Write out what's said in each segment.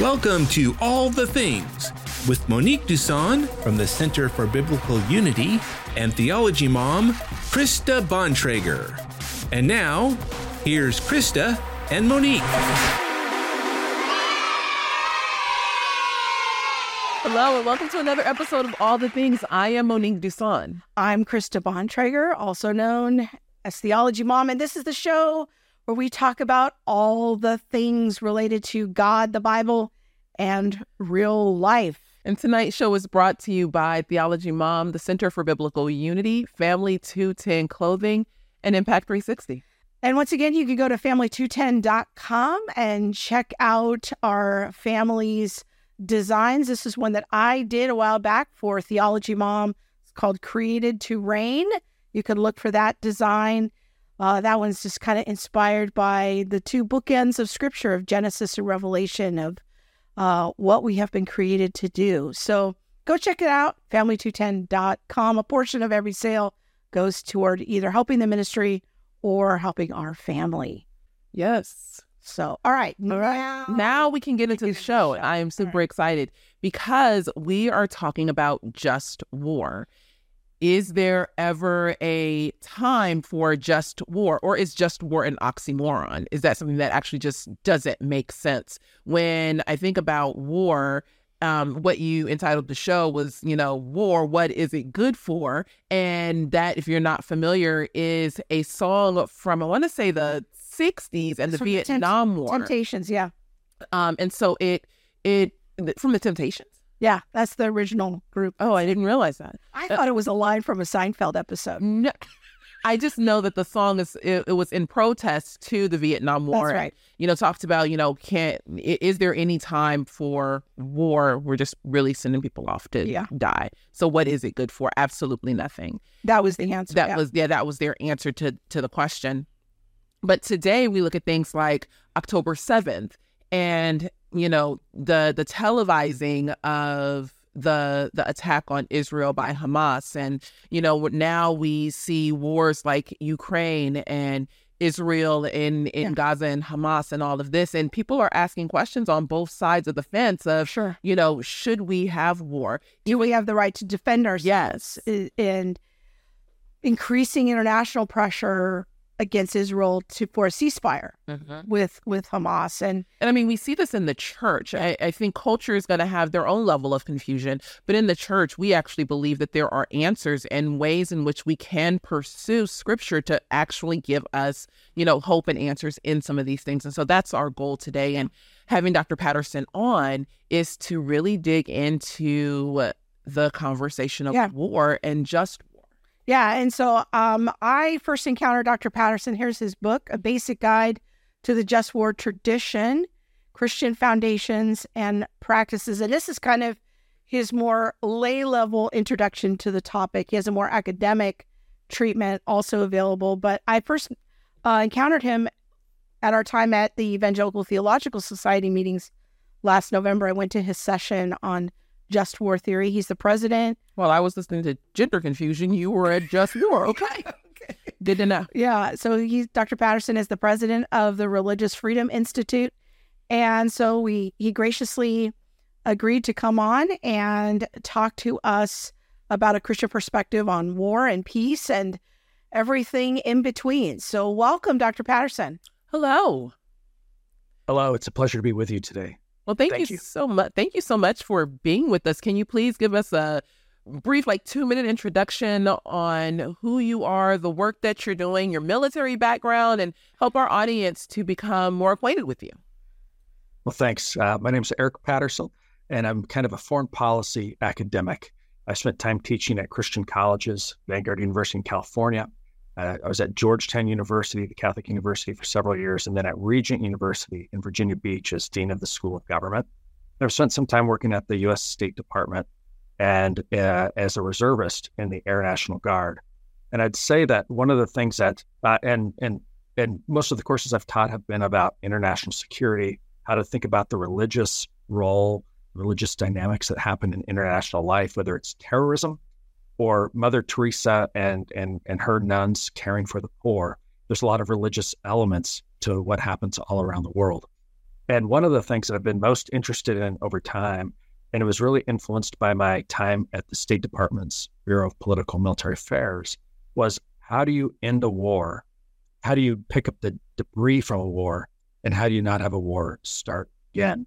Welcome to All the Things with Monique Duson from the Center for Biblical Unity and Theology Mom, Krista Bontrager. And now, here's Krista and Monique. Hello, and welcome to another episode of All the Things. I am Monique Duson. I'm Krista Bontrager, also known as Theology Mom, and this is the show where we talk about all the things related to God, the Bible, and real life. And tonight's show is brought to you by Theology Mom, the Center for Biblical Unity, Family 210 Clothing, and Impact 360. And once again, you can go to family210.com and check out our family's designs. This is one that I did a while back for Theology Mom. It's called Created to Reign. You can look for that design. Uh, that one's just kind of inspired by the two bookends of scripture of Genesis and Revelation of uh, what we have been created to do. So go check it out, family210.com. A portion of every sale goes toward either helping the ministry or helping our family. Yes. So, all right. All right. Now, now we can get into the show. I am super right. excited because we are talking about just war. Is there ever a time for just war, or is just war an oxymoron? Is that something that actually just doesn't make sense? When I think about war, um, what you entitled the show was, you know, war, what is it good for? And that, if you're not familiar, is a song from, I want to say the 60s and the Vietnam War. Temptations, yeah. Um, and so it, it, from the Temptations. Yeah, that's the original group. Oh, I didn't realize that. I uh, thought it was a line from a Seinfeld episode. No. I just know that the song is it, it, was in protest to the Vietnam War. That's right. You know, talked about you know can't is there any time for war? We're just really sending people off to yeah. die. So what is it good for? Absolutely nothing. That was the answer. That yeah. was yeah. That was their answer to to the question. But today we look at things like October seventh and you know the the televising of the the attack on Israel by Hamas. And you know now we see wars like Ukraine and Israel in in yeah. Gaza and Hamas and all of this. And people are asking questions on both sides of the fence of sure. you know should we have war? Do we have the right to defend ourselves? Yes. And increasing international pressure against Israel to for a ceasefire mm-hmm. with with Hamas and and I mean we see this in the church. I, I think culture is going to have their own level of confusion, but in the church we actually believe that there are answers and ways in which we can pursue Scripture to actually give us you know hope and answers in some of these things. And so that's our goal today. And having Dr. Patterson on is to really dig into the conversation of yeah. war and just yeah. And so um, I first encountered Dr. Patterson. Here's his book, A Basic Guide to the Just War Tradition, Christian Foundations and Practices. And this is kind of his more lay level introduction to the topic. He has a more academic treatment also available. But I first uh, encountered him at our time at the Evangelical Theological Society meetings last November. I went to his session on just war theory. He's the president. Well, I was listening to gender confusion. You were at just war. Okay. okay. Good to know. Yeah. So he's Dr. Patterson is the president of the Religious Freedom Institute. And so we he graciously agreed to come on and talk to us about a Christian perspective on war and peace and everything in between. So welcome, Dr. Patterson. Hello. Hello. It's a pleasure to be with you today. Well, thank, thank you, you so much. Thank you so much for being with us. Can you please give us a brief, like two minute introduction on who you are, the work that you're doing, your military background, and help our audience to become more acquainted with you? Well, thanks. Uh, my name is Eric Patterson, and I'm kind of a foreign policy academic. I spent time teaching at Christian colleges, Vanguard University in California, uh, I was at Georgetown University, the Catholic University, for several years, and then at Regent University in Virginia Beach as Dean of the School of Government. I've spent some time working at the U.S. State Department and uh, as a reservist in the Air National Guard. And I'd say that one of the things that, uh, and and and most of the courses I've taught have been about international security, how to think about the religious role, religious dynamics that happen in international life, whether it's terrorism or Mother Teresa and and and her nuns caring for the poor. There's a lot of religious elements to what happens all around the world. And one of the things that I've been most interested in over time, and it was really influenced by my time at the State Department's Bureau of Political and Military Affairs, was how do you end a war? How do you pick up the debris from a war? And how do you not have a war start again?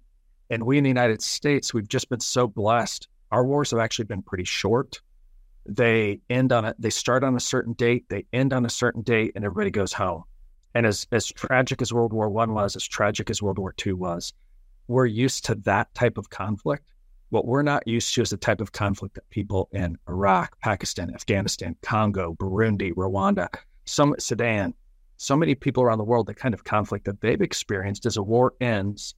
And we in the United States, we've just been so blessed. Our wars have actually been pretty short. They end on it, they start on a certain date, they end on a certain date, and everybody goes home. And as as tragic as World War One was, as tragic as World War Two was, we're used to that type of conflict. What we're not used to is the type of conflict that people in Iraq, Pakistan, Afghanistan, Congo, Burundi, Rwanda, some Sudan, so many people around the world, the kind of conflict that they've experienced as a war ends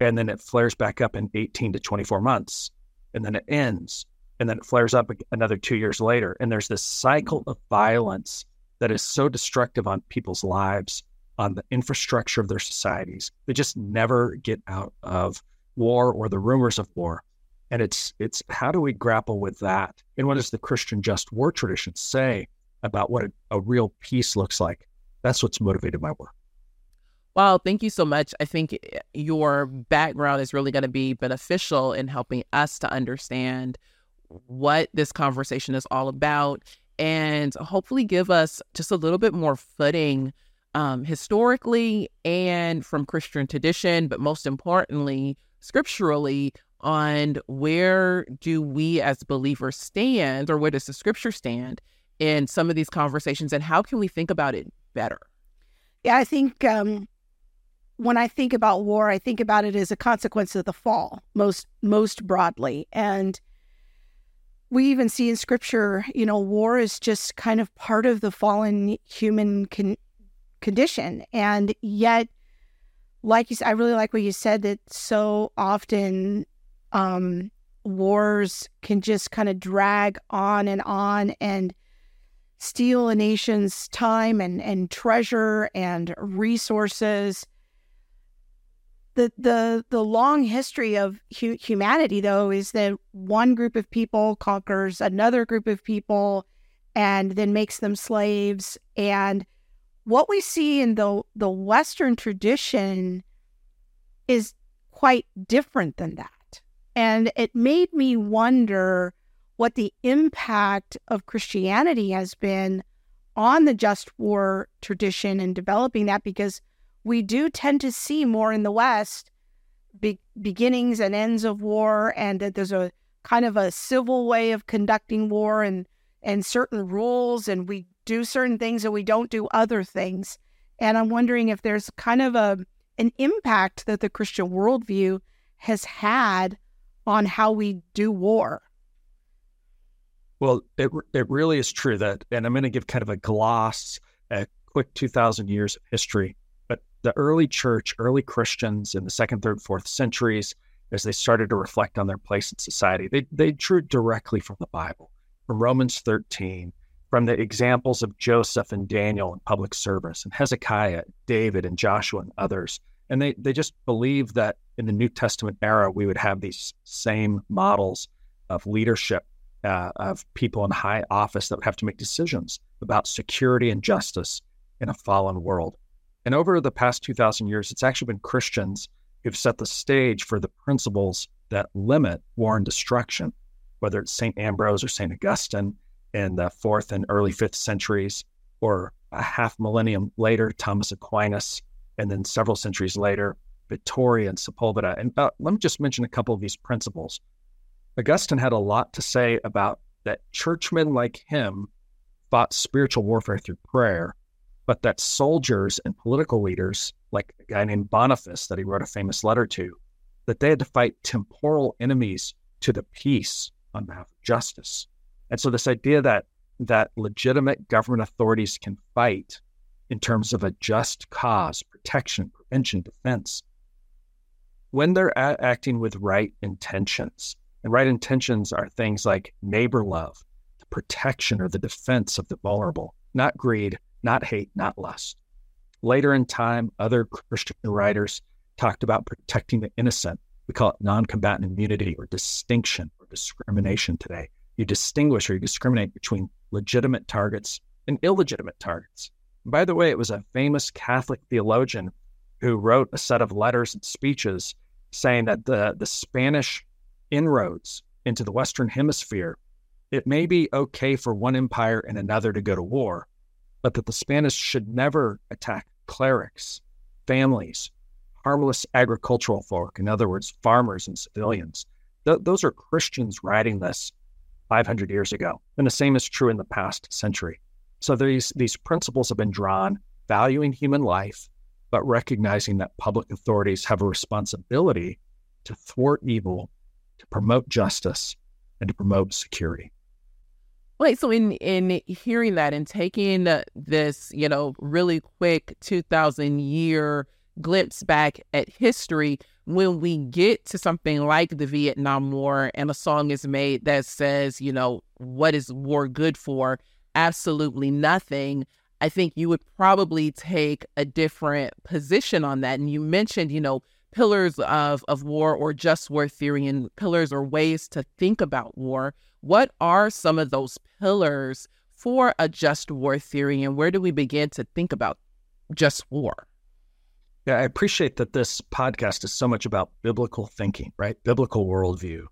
and then it flares back up in 18 to 24 months and then it ends and then it flares up another two years later. And there's this cycle of violence that is so destructive on people's lives, on the infrastructure of their societies. They just never get out of war or the rumors of war. And it's it's how do we grapple with that? And what does the Christian just war tradition say about what a, a real peace looks like? That's what's motivated my work. Wow, thank you so much. I think your background is really going to be beneficial in helping us to understand what this conversation is all about and hopefully give us just a little bit more footing um, historically and from Christian tradition, but most importantly, scripturally on where do we as believers stand or where does the scripture stand in some of these conversations and how can we think about it better? Yeah, I think um, when I think about war, I think about it as a consequence of the fall, most most broadly. And we even see in scripture, you know, war is just kind of part of the fallen human con- condition. And yet, like you said, I really like what you said that so often um, wars can just kind of drag on and on and steal a nation's time and, and treasure and resources the the the long history of hu- humanity though is that one group of people conquers another group of people and then makes them slaves. And what we see in the the western tradition is quite different than that. And it made me wonder what the impact of christianity has been on the just war tradition and developing that because we do tend to see more in the West be- beginnings and ends of war, and that there's a kind of a civil way of conducting war and and certain rules, and we do certain things and we don't do other things. And I'm wondering if there's kind of a an impact that the Christian worldview has had on how we do war. Well, it it really is true that, and I'm going to give kind of a gloss, a quick 2,000 years of history the early church, early Christians in the second, third, fourth centuries, as they started to reflect on their place in society, they, they drew directly from the Bible, from Romans 13, from the examples of Joseph and Daniel in public service, and Hezekiah, David, and Joshua, and others. And they, they just believed that in the New Testament era, we would have these same models of leadership, uh, of people in high office that would have to make decisions about security and justice in a fallen world. And over the past 2,000 years, it's actually been Christians who've set the stage for the principles that limit war and destruction, whether it's St. Ambrose or St. Augustine in the fourth and early fifth centuries, or a half millennium later, Thomas Aquinas, and then several centuries later, Vitoria and Sepulveda. And uh, let me just mention a couple of these principles. Augustine had a lot to say about that churchmen like him fought spiritual warfare through prayer but that soldiers and political leaders, like a guy named Boniface that he wrote a famous letter to, that they had to fight temporal enemies to the peace on behalf of justice. And so this idea that that legitimate government authorities can fight in terms of a just cause, protection, prevention, defense, when they're a- acting with right intentions. And right intentions are things like neighbor love, the protection or the defense of the vulnerable, not greed, not hate, not lust. Later in time, other Christian writers talked about protecting the innocent. We call it non combatant immunity or distinction or discrimination today. You distinguish or you discriminate between legitimate targets and illegitimate targets. And by the way, it was a famous Catholic theologian who wrote a set of letters and speeches saying that the, the Spanish inroads into the Western Hemisphere, it may be okay for one empire and another to go to war, but that the Spanish should never attack clerics, families, harmless agricultural folk, in other words, farmers and civilians. Th- those are Christians writing this 500 years ago. And the same is true in the past century. So these, these principles have been drawn, valuing human life, but recognizing that public authorities have a responsibility to thwart evil, to promote justice, and to promote security. Wait, so in in hearing that and taking this, you know, really quick 2000 year glimpse back at history, when we get to something like the Vietnam War and a song is made that says, you know, what is war good for? Absolutely nothing. I think you would probably take a different position on that. And you mentioned, you know, pillars of, of war or just war theory and pillars or ways to think about war. What are some of those pillars for a just war theory and where do we begin to think about just war? Yeah, I appreciate that this podcast is so much about biblical thinking, right? Biblical worldview.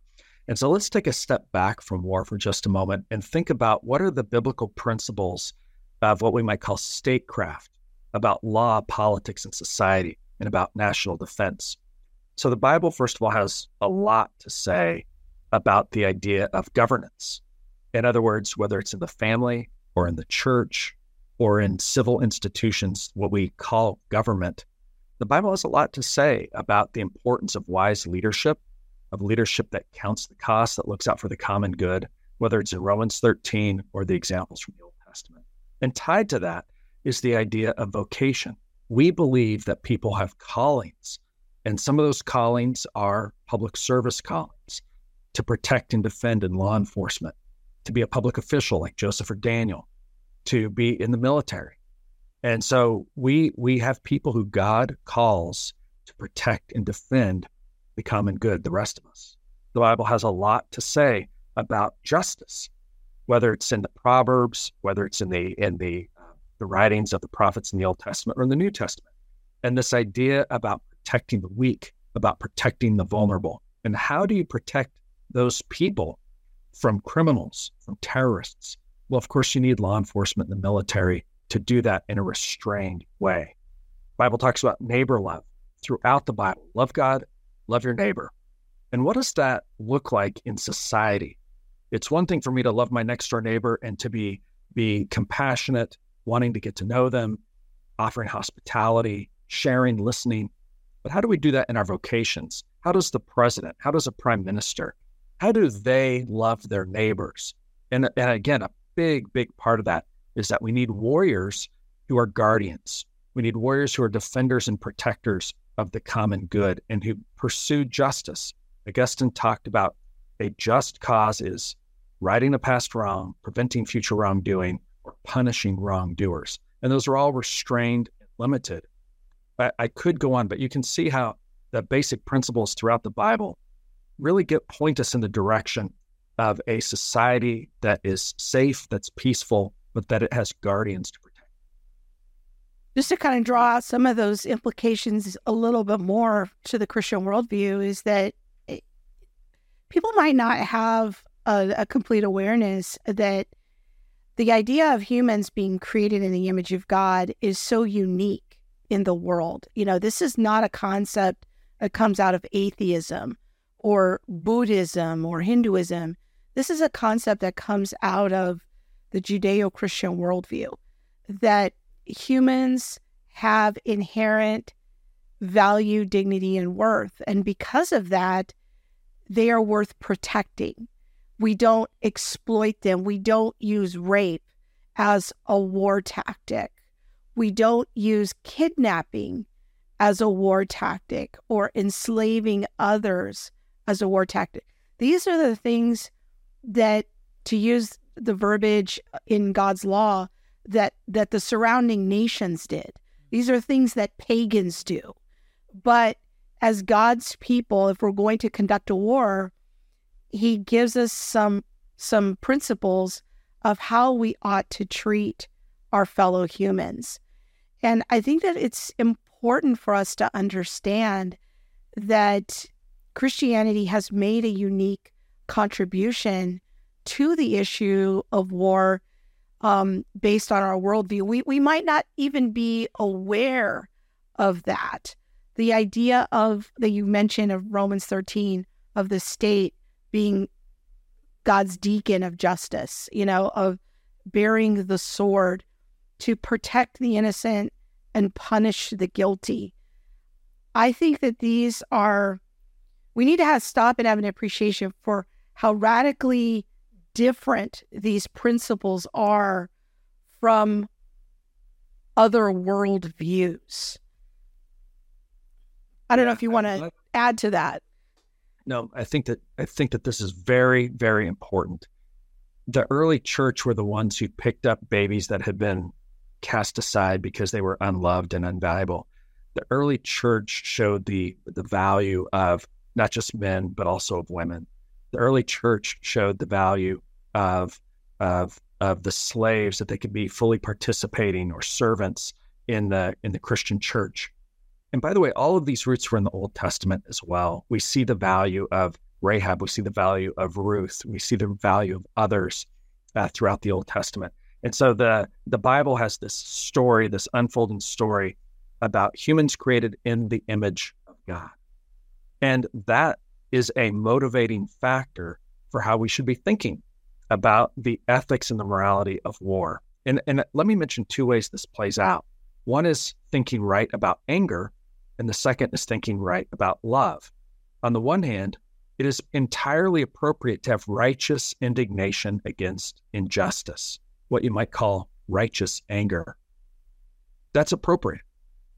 And so let's take a step back from war for just a moment and think about what are the biblical principles of what we might call statecraft, about law, politics, and society, and about national defense. So the Bible, first of all, has a lot to say about the idea of governance. In other words, whether it's in the family or in the church or in civil institutions, what we call government, the Bible has a lot to say about the importance of wise leadership, of leadership that counts the cost, that looks out for the common good, whether it's in Romans 13 or the examples from the Old Testament. And tied to that is the idea of vocation. We believe that people have callings, and some of those callings are public service callings to protect and defend in law enforcement, to be a public official like Joseph or Daniel, to be in the military, and so we we have people who God calls to protect and defend the common good, the rest of us. The Bible has a lot to say about justice, whether it's in the Proverbs, whether it's in the in the the writings of the prophets in the Old Testament or in the New Testament. And this idea about protecting the weak, about protecting the vulnerable. And how do you protect those people from criminals, from terrorists? Well, of course, you need law enforcement and the military to do that in a restrained way. The Bible talks about neighbor love throughout the Bible. Love God, love your neighbor. And what does that look like in society? It's one thing for me to love my next door neighbor and to be be compassionate, wanting to get to know them, offering hospitality, sharing, listening. But how do we do that in our vocations? How does the president, how does a prime minister, how do they love their neighbors? And, and again, a big, big part of that is that we need warriors who are guardians. We need warriors who are defenders and protectors of the common good and who pursue justice. Augustine talked about a just cause is righting a past wrong, preventing future wrongdoing, or punishing wrongdoers. And those are all restrained and limited. I, I could go on, but you can see how the basic principles throughout the Bible really get point us in the direction of a society that is safe, that's peaceful, but that it has guardians to protect. Just to kind of draw out some of those implications a little bit more to the Christian worldview is that it, people might not have a, a complete awareness that the idea of humans being created in the image of God is so unique in the world. You know, this is not a concept that comes out of atheism or Buddhism or Hinduism. This is a concept that comes out of the Judeo Christian worldview that humans have inherent value, dignity, and worth. And because of that, they are worth protecting. We don't exploit them. We don't use rape as a war tactic. We don't use kidnapping as a war tactic or enslaving others as a war tactic. These are the things that, to use the verbiage in God's law that that the surrounding nations did. These are things that pagans do. But as God's people, if we're going to conduct a war, he gives us some some principles of how we ought to treat our fellow humans. And I think that it's important for us to understand that Christianity has made a unique contribution to the issue of war um, based on our worldview. We, we might not even be aware of that. The idea of that you mentioned of Romans 13 of the state being God's deacon of justice, you know, of bearing the sword to protect the innocent and punish the guilty. I think that these are, we need to have stop and have an appreciation for how radically different these principles are from other world views. I don't know if you want to add to that. No, I think that I think that this is very, very important. The early church were the ones who picked up babies that had been cast aside because they were unloved and unvaluable. The early church showed the the value of not just men but also of women. The early church showed the value of of of the slaves that they could be fully participating or servants in the in the Christian church. And by the way, all of these roots were in the Old Testament as well. We see the value of Rahab, we see the value of Ruth, we see the value of others uh, throughout the Old Testament. And so the the Bible has this story, this unfolding story about humans created in the image of God. And that is a motivating factor for how we should be thinking about the ethics and the morality of war. And, and let me mention two ways this plays out. One is thinking right about anger, and the second is thinking right about love. On the one hand, it is entirely appropriate to have righteous indignation against injustice, what you might call righteous anger. That's appropriate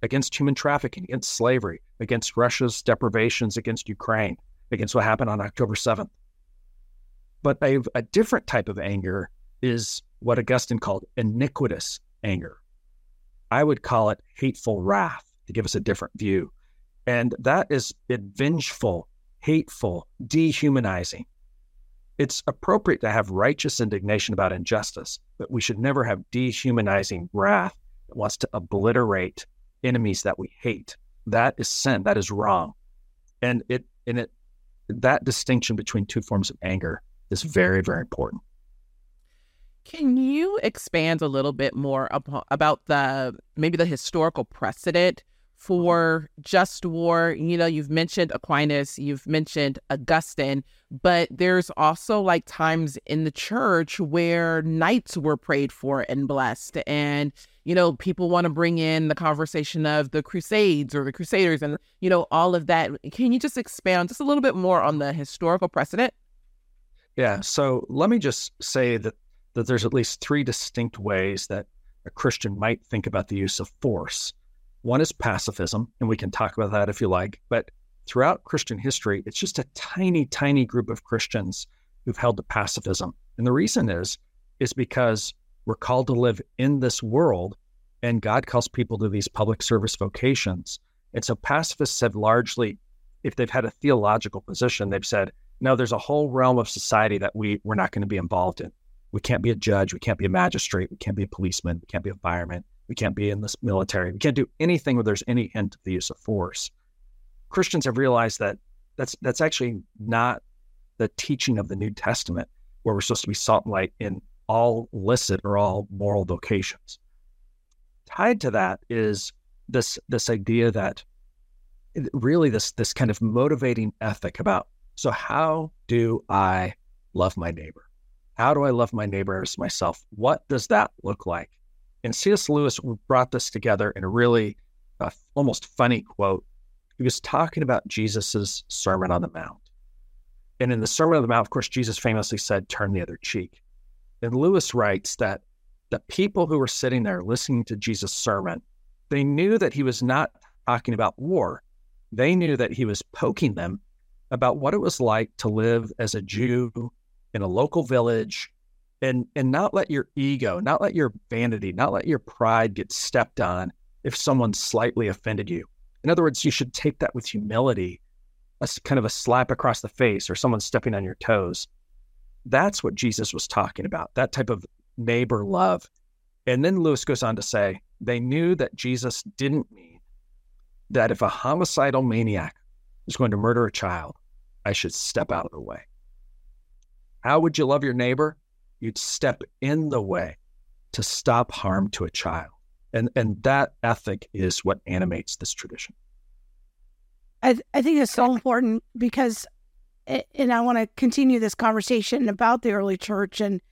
against human trafficking, against slavery, against Russia's deprivations against Ukraine, against what happened on October 7th. But a, a different type of anger is what Augustine called iniquitous anger. I would call it hateful wrath to give us a different view. And that is vengeful, hateful, dehumanizing. It's appropriate to have righteous indignation about injustice, but we should never have dehumanizing wrath that wants to obliterate enemies that we hate. That is sin. That is wrong. And it and it that distinction between two forms of anger is very, very important. Can you expand a little bit more about the maybe the historical precedent for just war. You know, you've mentioned Aquinas, you've mentioned Augustine, but there's also like times in the church where knights were prayed for and blessed. And, you know, people want to bring in the conversation of the Crusades or the Crusaders and, you know, all of that. Can you just expand just a little bit more on the historical precedent? Yeah. So let me just say that, that there's at least three distinct ways that a Christian might think about the use of force. One is pacifism, and we can talk about that if you like. But throughout Christian history, it's just a tiny, tiny group of Christians who've held to pacifism. And the reason is, is because we're called to live in this world, and God calls people to these public service vocations. And so pacifists have largely, if they've had a theological position, they've said, no, there's a whole realm of society that we, we're not going to be involved in. We can't be a judge. We can't be a magistrate. We can't be a policeman. We can't be a fireman. We can't be in the military. We can't do anything where there's any hint of the use of force. Christians have realized that that's that's actually not the teaching of the New Testament, where we're supposed to be salt and light in all licit or all moral vocations. Tied to that is this this idea that really this this kind of motivating ethic about so how do I love my neighbor? How do I love my neighbor as myself? What does that look like? And C.S. Lewis brought this together in a really uh, almost funny quote. He was talking about Jesus's Sermon on the Mount. And in the Sermon on the Mount, of course, Jesus famously said, turn the other cheek. And Lewis writes that the people who were sitting there listening to Jesus' sermon, they knew that he was not talking about war. They knew that he was poking them about what it was like to live as a Jew in a local village and and not let your ego, not let your vanity, not let your pride get stepped on if someone slightly offended you. In other words, you should take that with humility, a kind of a slap across the face or someone stepping on your toes. That's what Jesus was talking about, that type of neighbor love. And then Lewis goes on to say, they knew that Jesus didn't mean that if a homicidal maniac is going to murder a child, I should step out of the way. How would you love your neighbor? You'd step in the way to stop harm to a child. And, and that ethic is what animates this tradition. I, th- I think it's so important because, and I want to continue this conversation about the early church and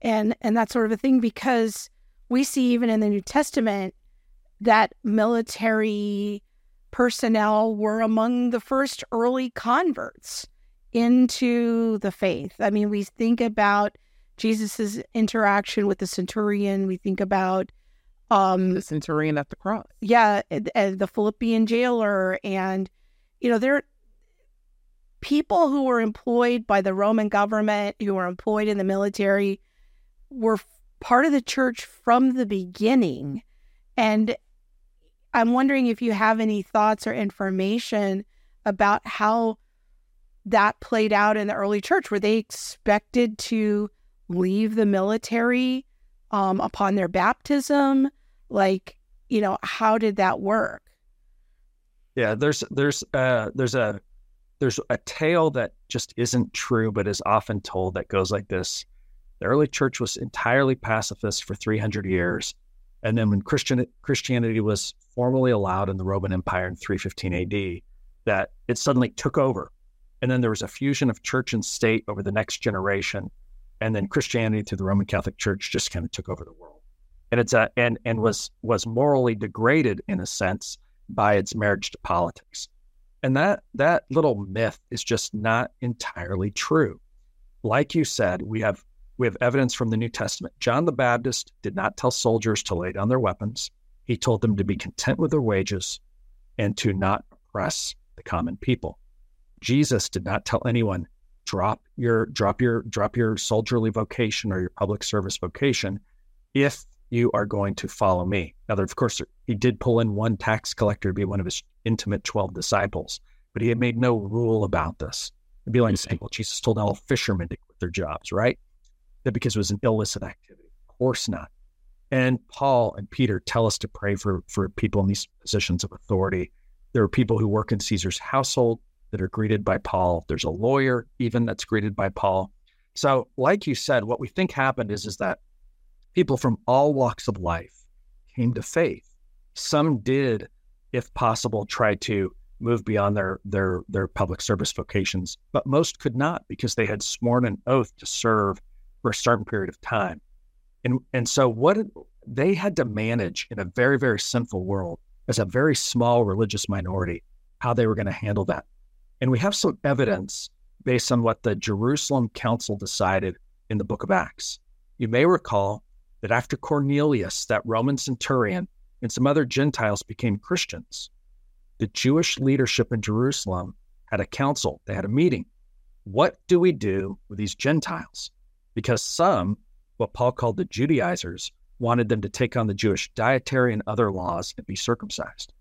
and and that sort of a thing because we see even in the New Testament that military personnel were among the first early converts into the faith. I mean, we think about Jesus's interaction with the centurion. We think about um, the centurion at the cross. Yeah, the Philippian jailer, and you know, there are people who were employed by the Roman government, who were employed in the military, were part of the church from the beginning. And I'm wondering if you have any thoughts or information about how that played out in the early church. Were they expected to leave the military um, upon their baptism? Like, you know, how did that work? Yeah, there's there's uh, there's a there's a tale that just isn't true, but is often told that goes like this: the early church was entirely pacifist for 300 years, and then when Christian Christianity was formally allowed in the Roman Empire in 315 AD, that it suddenly took over and then there was a fusion of church and state over the next generation. And then Christianity through the Roman Catholic Church just kind of took over the world. And it's a and and was was morally degraded in a sense by its marriage to politics. And that that little myth is just not entirely true. Like you said, we have we have evidence from the New Testament. John the Baptist did not tell soldiers to lay down their weapons. He told them to be content with their wages and to not oppress the common people. Jesus did not tell anyone drop your drop your drop your soldierly vocation or your public service vocation if you are going to follow me. Now, of course, he did pull in one tax collector to be one of his intimate 12 disciples, but he had made no rule about this. It'd be like mm-hmm. saying, well, Jesus told all fishermen to quit their jobs, right? That because it was an illicit activity. Of course not. And Paul and Peter tell us to pray for, for people in these positions of authority. There are people who work in Caesar's household that are greeted by Paul. There's a lawyer even that's greeted by Paul. So, like you said, what we think happened is, is that people from all walks of life came to faith. Some did, if possible, try to move beyond their their their public service vocations, but most could not because they had sworn an oath to serve for a certain period of time. And and so what they had to manage in a very very sinful world as a very small religious minority how they were going to handle that. And we have some evidence based on what the Jerusalem Council decided in the book of Acts. You may recall that after Cornelius, that Roman centurion, and some other Gentiles became Christians, the Jewish leadership in Jerusalem had a council, they had a meeting. What do we do with these Gentiles? Because some, what Paul called the Judaizers, wanted them to take on the Jewish dietary and other laws and be circumcised.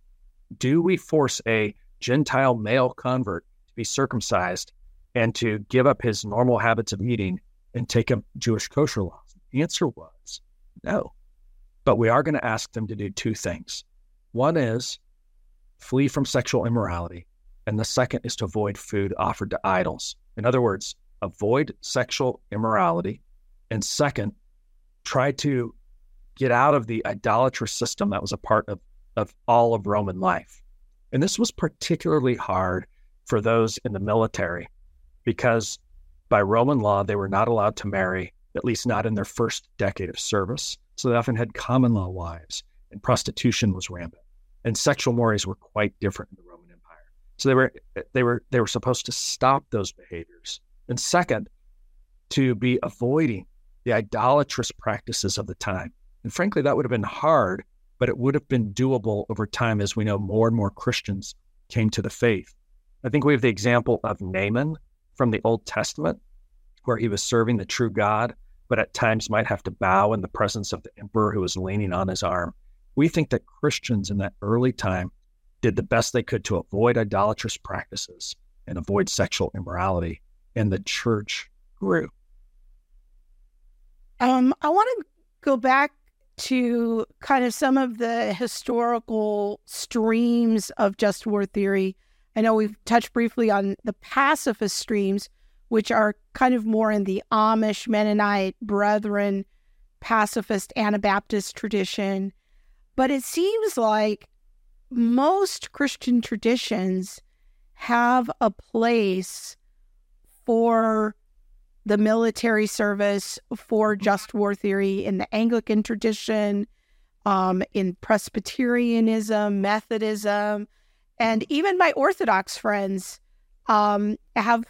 Do we force a Gentile male convert to be circumcised and to give up his normal habits of eating and take up Jewish kosher laws? The answer was no. But we are going to ask them to do two things. One is flee from sexual immorality, and the second is to avoid food offered to idols. In other words, avoid sexual immorality, and second, try to get out of the idolatrous system that was a part of, of all of Roman life. And this was particularly hard for those in the military because by Roman law, they were not allowed to marry, at least not in their first decade of service. So they often had common law wives, and prostitution was rampant. And sexual mores were quite different in the Roman Empire. So they were they were they were supposed to stop those behaviors. And second, to be avoiding the idolatrous practices of the time. And frankly, that would have been hard, but it would have been doable over time as we know more and more Christians came to the faith. I think we have the example of Naaman from the Old Testament, where he was serving the true God, but at times might have to bow in the presence of the emperor who was leaning on his arm. We think that Christians in that early time did the best they could to avoid idolatrous practices and avoid sexual immorality, and the church grew. Um, I want to go back to kind of some of the historical streams of just war theory. I know we've touched briefly on the pacifist streams, which are kind of more in the Amish, Mennonite, Brethren, pacifist, Anabaptist tradition. But it seems like most Christian traditions have a place for the military service, for just war theory in the Anglican tradition, um, in Presbyterianism, Methodism, and even my Orthodox friends um, have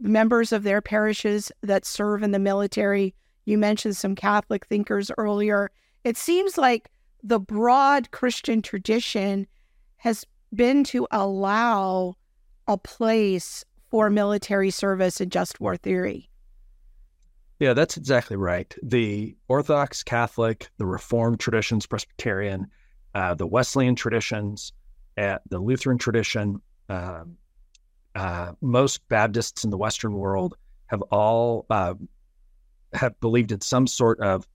members of their parishes that serve in the military. You mentioned some Catholic thinkers earlier. It seems like the broad Christian tradition has been to allow a place for military service and just war theory. Yeah, that's exactly right. The Orthodox Catholic, the Reformed traditions, Presbyterian, uh, the Wesleyan traditions, uh, the Lutheran tradition, uh, uh, most Baptists in the Western world have all uh, have believed in some sort of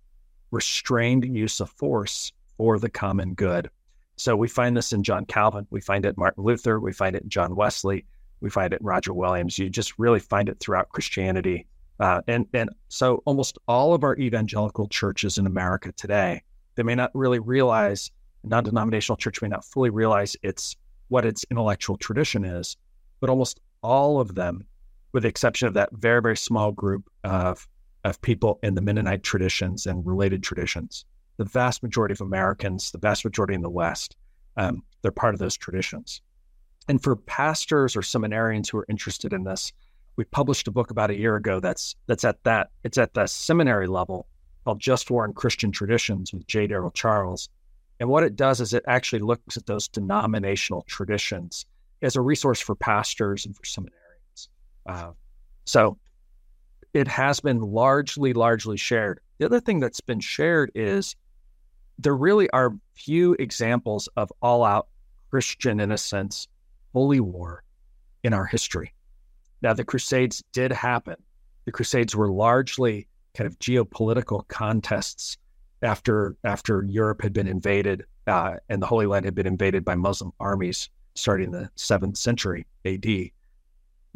restrained use of force for the common good. So we find this in John Calvin, we find it in Martin Luther, we find it in John Wesley, we find it in Roger Williams. You just really find it throughout Christianity uh, and and so almost all of our evangelical churches in America today, they may not really realize non-denominational church may not fully realize its what its intellectual tradition is, but almost all of them, with the exception of that very very small group of of people in the Mennonite traditions and related traditions, the vast majority of Americans, the vast majority in the West, um, they're part of those traditions. And for pastors or seminarians who are interested in this, we published a book about a year ago that's that's at that it's at the seminary level called Just War and Christian Traditions with J. Daryl Charles. And what it does is it actually looks at those denominational traditions as a resource for pastors and for seminarians. Uh, so it has been largely, largely shared. The other thing that's been shared is there really are few examples of all out Christian, in a sense, holy war in our history. Now, the Crusades did happen. The Crusades were largely kind of geopolitical contests after after Europe had been invaded uh, and the Holy Land had been invaded by Muslim armies starting the seventh century A.D.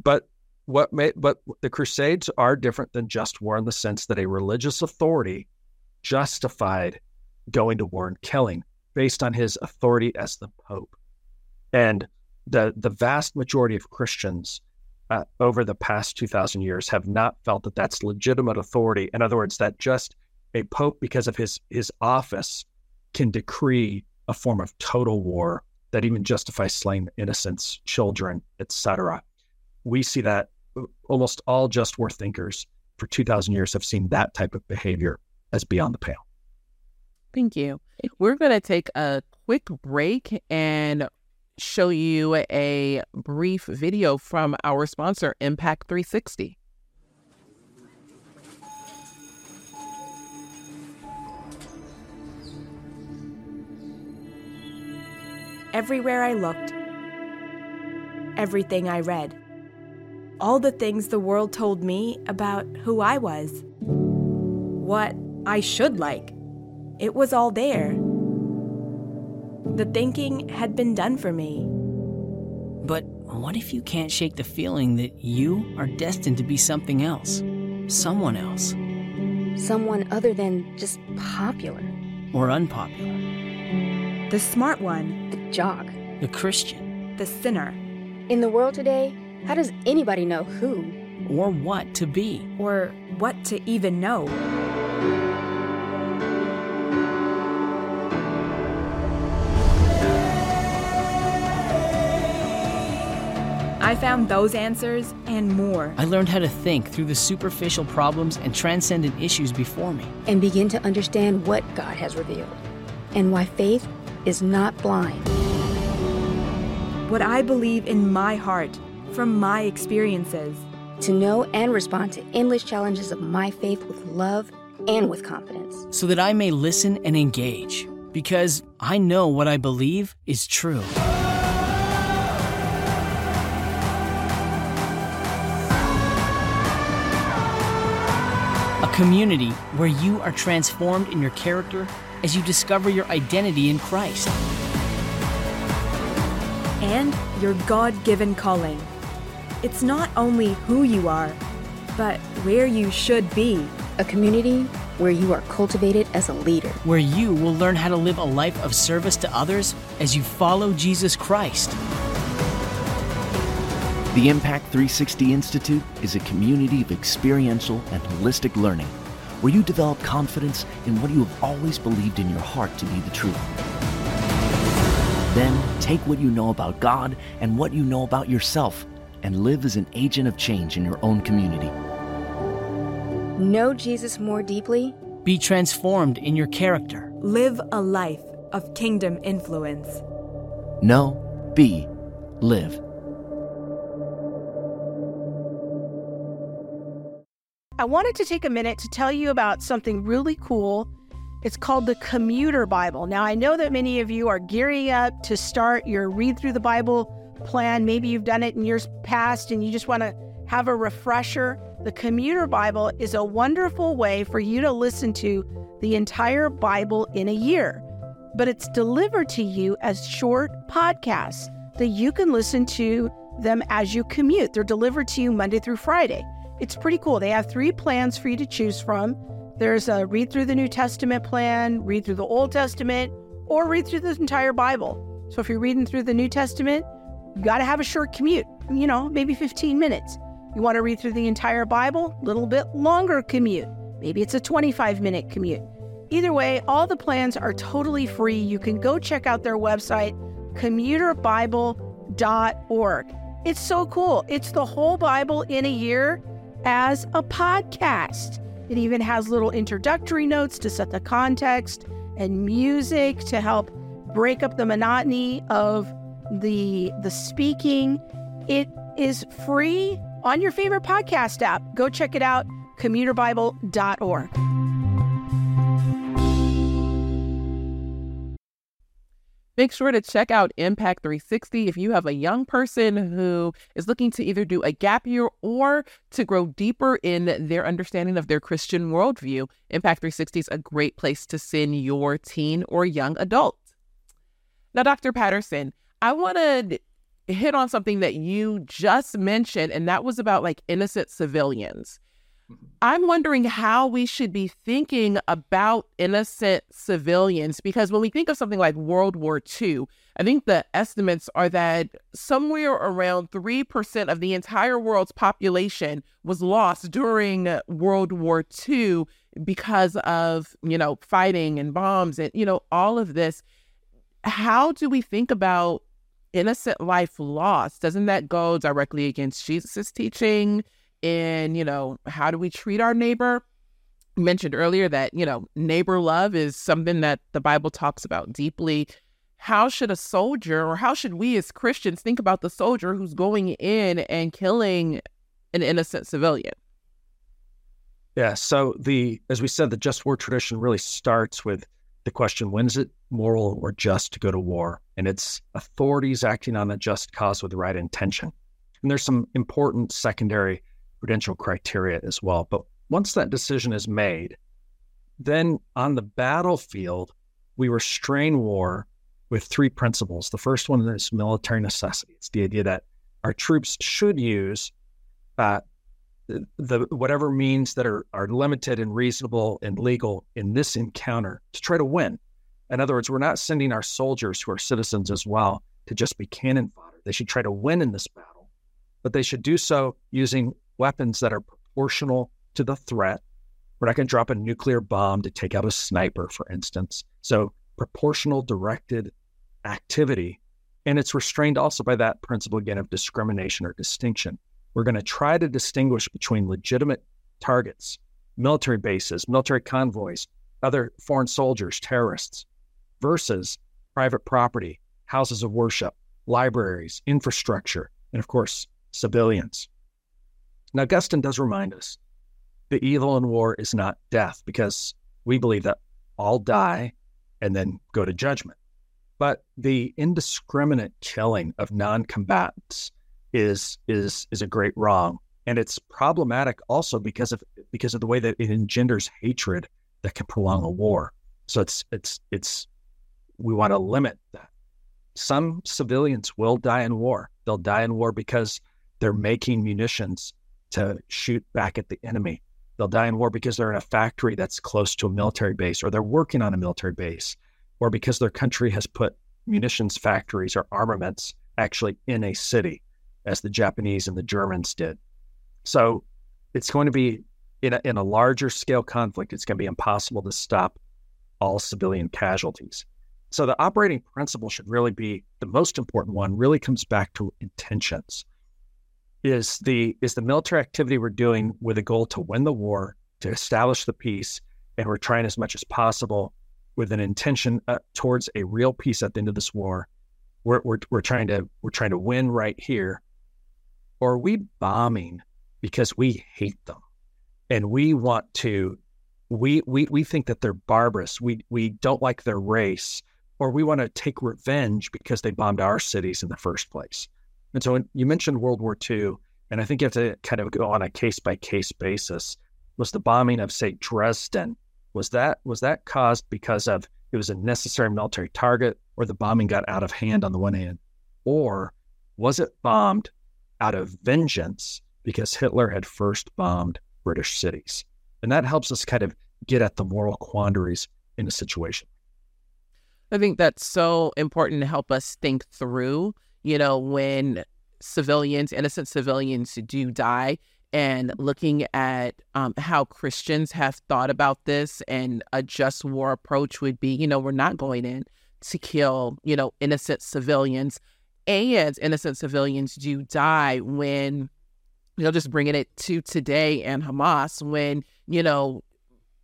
But what made but the Crusades are different than just war in the sense that a religious authority justified going to war and killing based on his authority as the Pope, and the the vast majority of Christians uh, over the past 2,000 years have not felt that that's legitimate authority. In other words, that just a pope, because of his his office, can decree a form of total war that even justifies slaying innocents, children, etc. We see that almost all just war thinkers for 2,000 years have seen that type of behavior as beyond the pale. Thank you. We're going to take a quick break and show you a brief video from our sponsor, Impact 360. Everywhere I looked, everything I read, all the things the world told me about who I was, what I should like, it was all there. The thinking had been done for me. But what if you can't shake the feeling that you are destined to be something else? Someone else? Someone other than just popular. Or unpopular? The smart one. The jock. The Christian. The sinner. In the world today, how does anybody know who? Or what to be? Or what to even know? I found those answers and more. I learned how to think through the superficial problems and transcendent issues before me. And begin to understand what God has revealed and why faith is not blind. What I believe in my heart from my experiences. To know and respond to endless challenges of my faith with love and with confidence. So that I may listen and engage. Because I know what I believe is true. A community where you are transformed in your character, as you discover your identity in Christ. And your God given calling. It's not only who you are, but where you should be. A community where you are cultivated as a leader. Where you will learn how to live a life of service to others as you follow Jesus Christ. The Impact 360 Institute is a community of experiential and holistic learning where you develop confidence in what you have always believed in your heart to be the truth. Then take what you know about God and what you know about yourself and live as an agent of change in your own community. Know Jesus more deeply. Be transformed in your character. Live a life of kingdom influence. Know, be, live. I wanted to take a minute to tell you about something really cool. It's called the Commuter Bible. Now, I know that many of you are gearing up to start your read through the Bible plan. Maybe you've done it in years past and you just want to have a refresher. The Commuter Bible is a wonderful way for you to listen to the entire Bible in a year, but it's delivered to you as short podcasts that you can listen to them as you commute. They're delivered to you Monday through Friday. It's pretty cool. They have three plans for you to choose from. There's a read through the New Testament plan, read through the Old Testament, or read through the entire Bible. So if you're reading through the New Testament, you got to have a short commute, you know, maybe 15 minutes. You want to read through the entire Bible, a little bit longer commute. Maybe it's a 25 minute commute. Either way, all the plans are totally free. You can go check out their website, commuterbible.org. It's so cool. It's the whole Bible in a year as a podcast. It even has little introductory notes to set the context and music to help break up the monotony of the the speaking. It is free on your favorite podcast app. Go check it out, commuterbible.org. Make sure to check out Impact 360 if you have a young person who is looking to either do a gap year or to grow deeper in their understanding of their Christian worldview. Impact 360 is a great place to send your teen or young adult. Now, Dr. Patterson, I want to hit on something that you just mentioned, and that was about like innocent civilians. I'm wondering how we should be thinking about innocent civilians because when we think of something like World War II, I think the estimates are that somewhere around 3% of the entire world's population was lost during World War II because of, you know, fighting and bombs and, you know, all of this. How do we think about innocent life lost? Doesn't that go directly against Jesus' teaching? In, you know, how do we treat our neighbor? You mentioned earlier that, you know, neighbor love is something that the Bible talks about deeply. How should a soldier or how should we as Christians think about the soldier who's going in and killing an innocent civilian? Yeah. So the as we said, the just war tradition really starts with the question: When is it moral or just to go to war? And it's authorities acting on a just cause with the right intention. And there's some important secondary prudential criteria as well. But once that decision is made, then on the battlefield, we restrain war with three principles. The first one is military necessity. It's the idea that our troops should use uh, the, the whatever means that are, are limited and reasonable and legal in this encounter to try to win. In other words, we're not sending our soldiers who are citizens as well to just be cannon fodder. They should try to win in this battle, but they should do so using weapons that are proportional to the threat. We're not going to drop a nuclear bomb to take out a sniper, for instance. So, proportional directed activity. And it's restrained also by that principle again of discrimination or distinction. We're going to try to distinguish between legitimate targets, military bases, military convoys, other foreign soldiers, terrorists, versus private property, houses of worship, libraries, infrastructure, and of course, civilians. Now, Augustine does remind us the evil in war is not death because we believe that all die and then go to judgment. But the indiscriminate killing of non-combatants is is is a great wrong, and it's problematic also because of because of the way that it engenders hatred that can prolong a war. So it's it's it's we want to limit that. Some civilians will die in war. They'll die in war because they're making munitions to shoot back at the enemy. They'll die in war because they're in a factory that's close to a military base, or they're working on a military base, or because their country has put munitions factories or armaments actually in a city, as the Japanese and the Germans did. So it's going to be in a, in a larger scale conflict, it's going to be impossible to stop all civilian casualties. So the operating principle should really be the most important one, really comes back to intentions is the is the military activity we're doing with a goal to win the war, to establish the peace, and we're trying as much as possible with an intention uh, towards a real peace at the end of this war. We're, we're we're trying to we're trying to win right here, or are we bombing because we hate them, and we want to we we we think that they're barbarous. We we don't like their race, or we want to take revenge because they bombed our cities in the first place. And so you mentioned World War II, and I think you have to kind of go on a case by case basis. Was the bombing of, say, Dresden was that was that caused because of it was a necessary military target, or the bombing got out of hand on the one hand, or was it bombed out of vengeance because Hitler had first bombed British cities? And that helps us kind of get at the moral quandaries in a situation. I think that's so important to help us think through you know, when civilians, innocent civilians do die, and looking at um, how Christians have thought about this and a just war approach would be, you know, we're not going in to kill, you know, innocent civilians. And innocent civilians do die when, you know, just bringing it to today and Hamas, when, you know,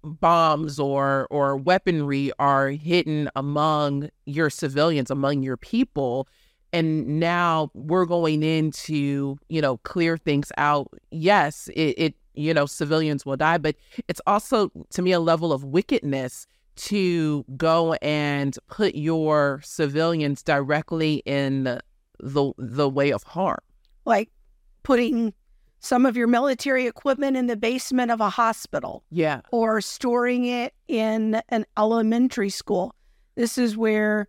bombs or or weaponry are hidden among your civilians among your people and now we're going in to you know clear things out. Yes it, it, you know civilians will die but it's also to me a level of wickedness to go and put your civilians directly in the the way of harm. Like putting some of your military equipment in the basement of a hospital yeah. or storing it in an elementary school. This is where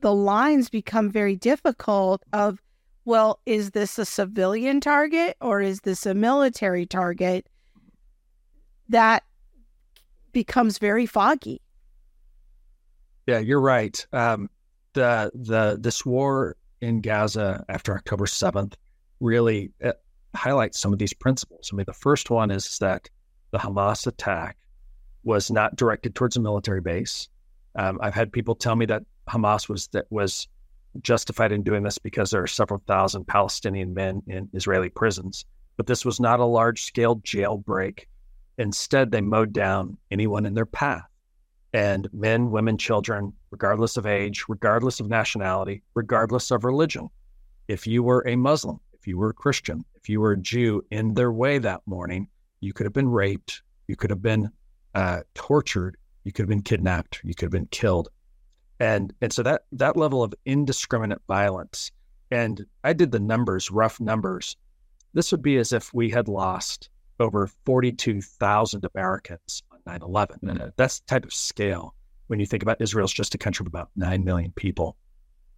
the lines become very difficult of well is this a civilian target or is this a military target? That becomes very foggy. Yeah you're right. Um, the the this war in gaza after october 7th really uh, highlights some of these principles. I mean the first one is that the hamas attack was not directed towards a military base. Um, i've had people tell me that Hamas was that was justified in doing this because there are several thousand Palestinian men in Israeli prisons. But this was not a large scale jailbreak. Instead, they mowed down anyone in their path. And men, women, children, regardless of age, regardless of nationality, regardless of religion. If you were a Muslim, if you were a Christian, if you were a Jew in their way that morning, you could have been raped, you could have been uh, tortured, you could have been kidnapped, you could have been killed and and so that that level of indiscriminate violence and i did the numbers rough numbers this would be as if we had lost over 42,000 americans on 9-11 and uh, that's the type of scale when you think about israel's just a country of about 9 million people.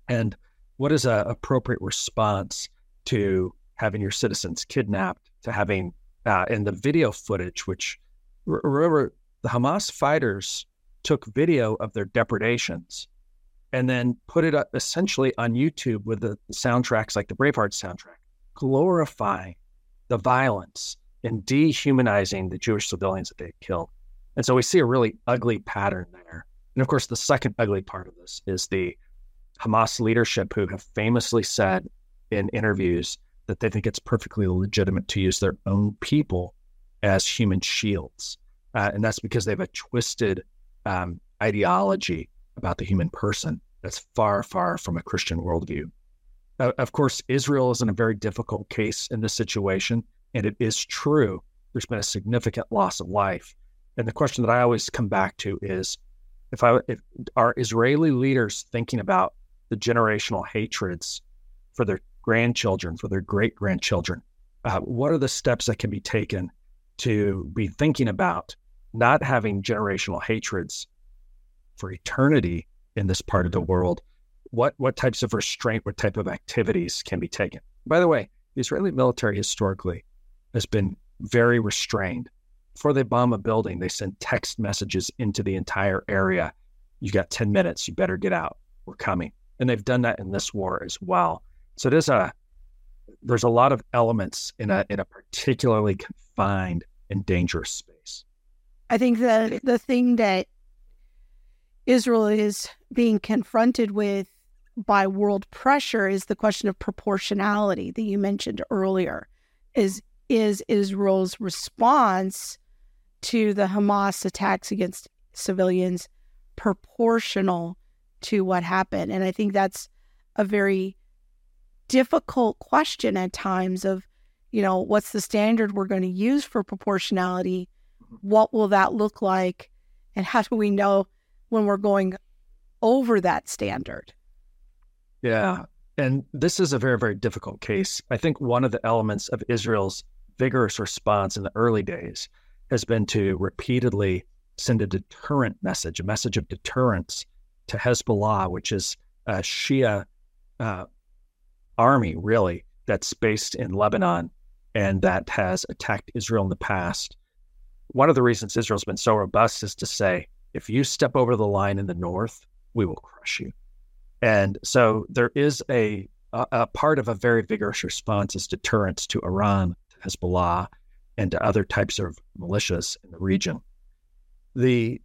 And what is an appropriate response to having your citizens kidnapped to having uh, in the video footage which remember the hamas fighters took video of their depredations and then put it up essentially on YouTube with the, soundtracks like the Braveheart soundtrack, glorifying the violence and dehumanizing the Jewish civilians that they killed. And so we see a really ugly pattern there. And of course, the second ugly part of this is the Hamas leadership who have famously said in interviews that they think it's perfectly legitimate to use their own people as human shields. Uh, and that's because they have a twisted um, ideology about the human person that's far, far from a Christian worldview. Uh, of course, Israel is in a very difficult case in this situation, and it is true. There's been a significant loss of life, and the question that I always come back to is, if I if are Israeli leaders thinking about the generational hatreds for their grandchildren, for their great grandchildren, uh, what are the steps that can be taken to be thinking about not having generational hatreds for eternity in this part of the mm-hmm. world, what what types of restraint, what type of activities can be taken? By the way, the Israeli military historically has been very restrained. Before they bomb a building, they send text messages into the entire area. You got 10 minutes, you better get out. We're coming. And they've done that in this war as well. So there's a there's a lot of elements in a in a particularly confined and dangerous space. I think that the thing that Israel is being confronted with by world pressure is the question of proportionality that you mentioned earlier. Is is Israel's response to the Hamas attacks against civilians proportional to what happened? And I think that's a very difficult question at times of, you know, what's the standard we're going to use for proportionality? What will that look like? And how do we know when we're going over that standard? Yeah. And this is a very, very difficult case. I think one of the elements of Israel's vigorous response in the early days has been to repeatedly send a deterrent message, a message of deterrence to Hezbollah, which is a Shia uh, army, really, that's based in Lebanon and that has attacked Israel in the past. One of the reasons Israel's been so robust is to say, if you step over the line in the north, we will crush you. And so there is a, a, a part of a very vigorous response is deterrence to Iran, to Hezbollah, and to other types of militias in the region. The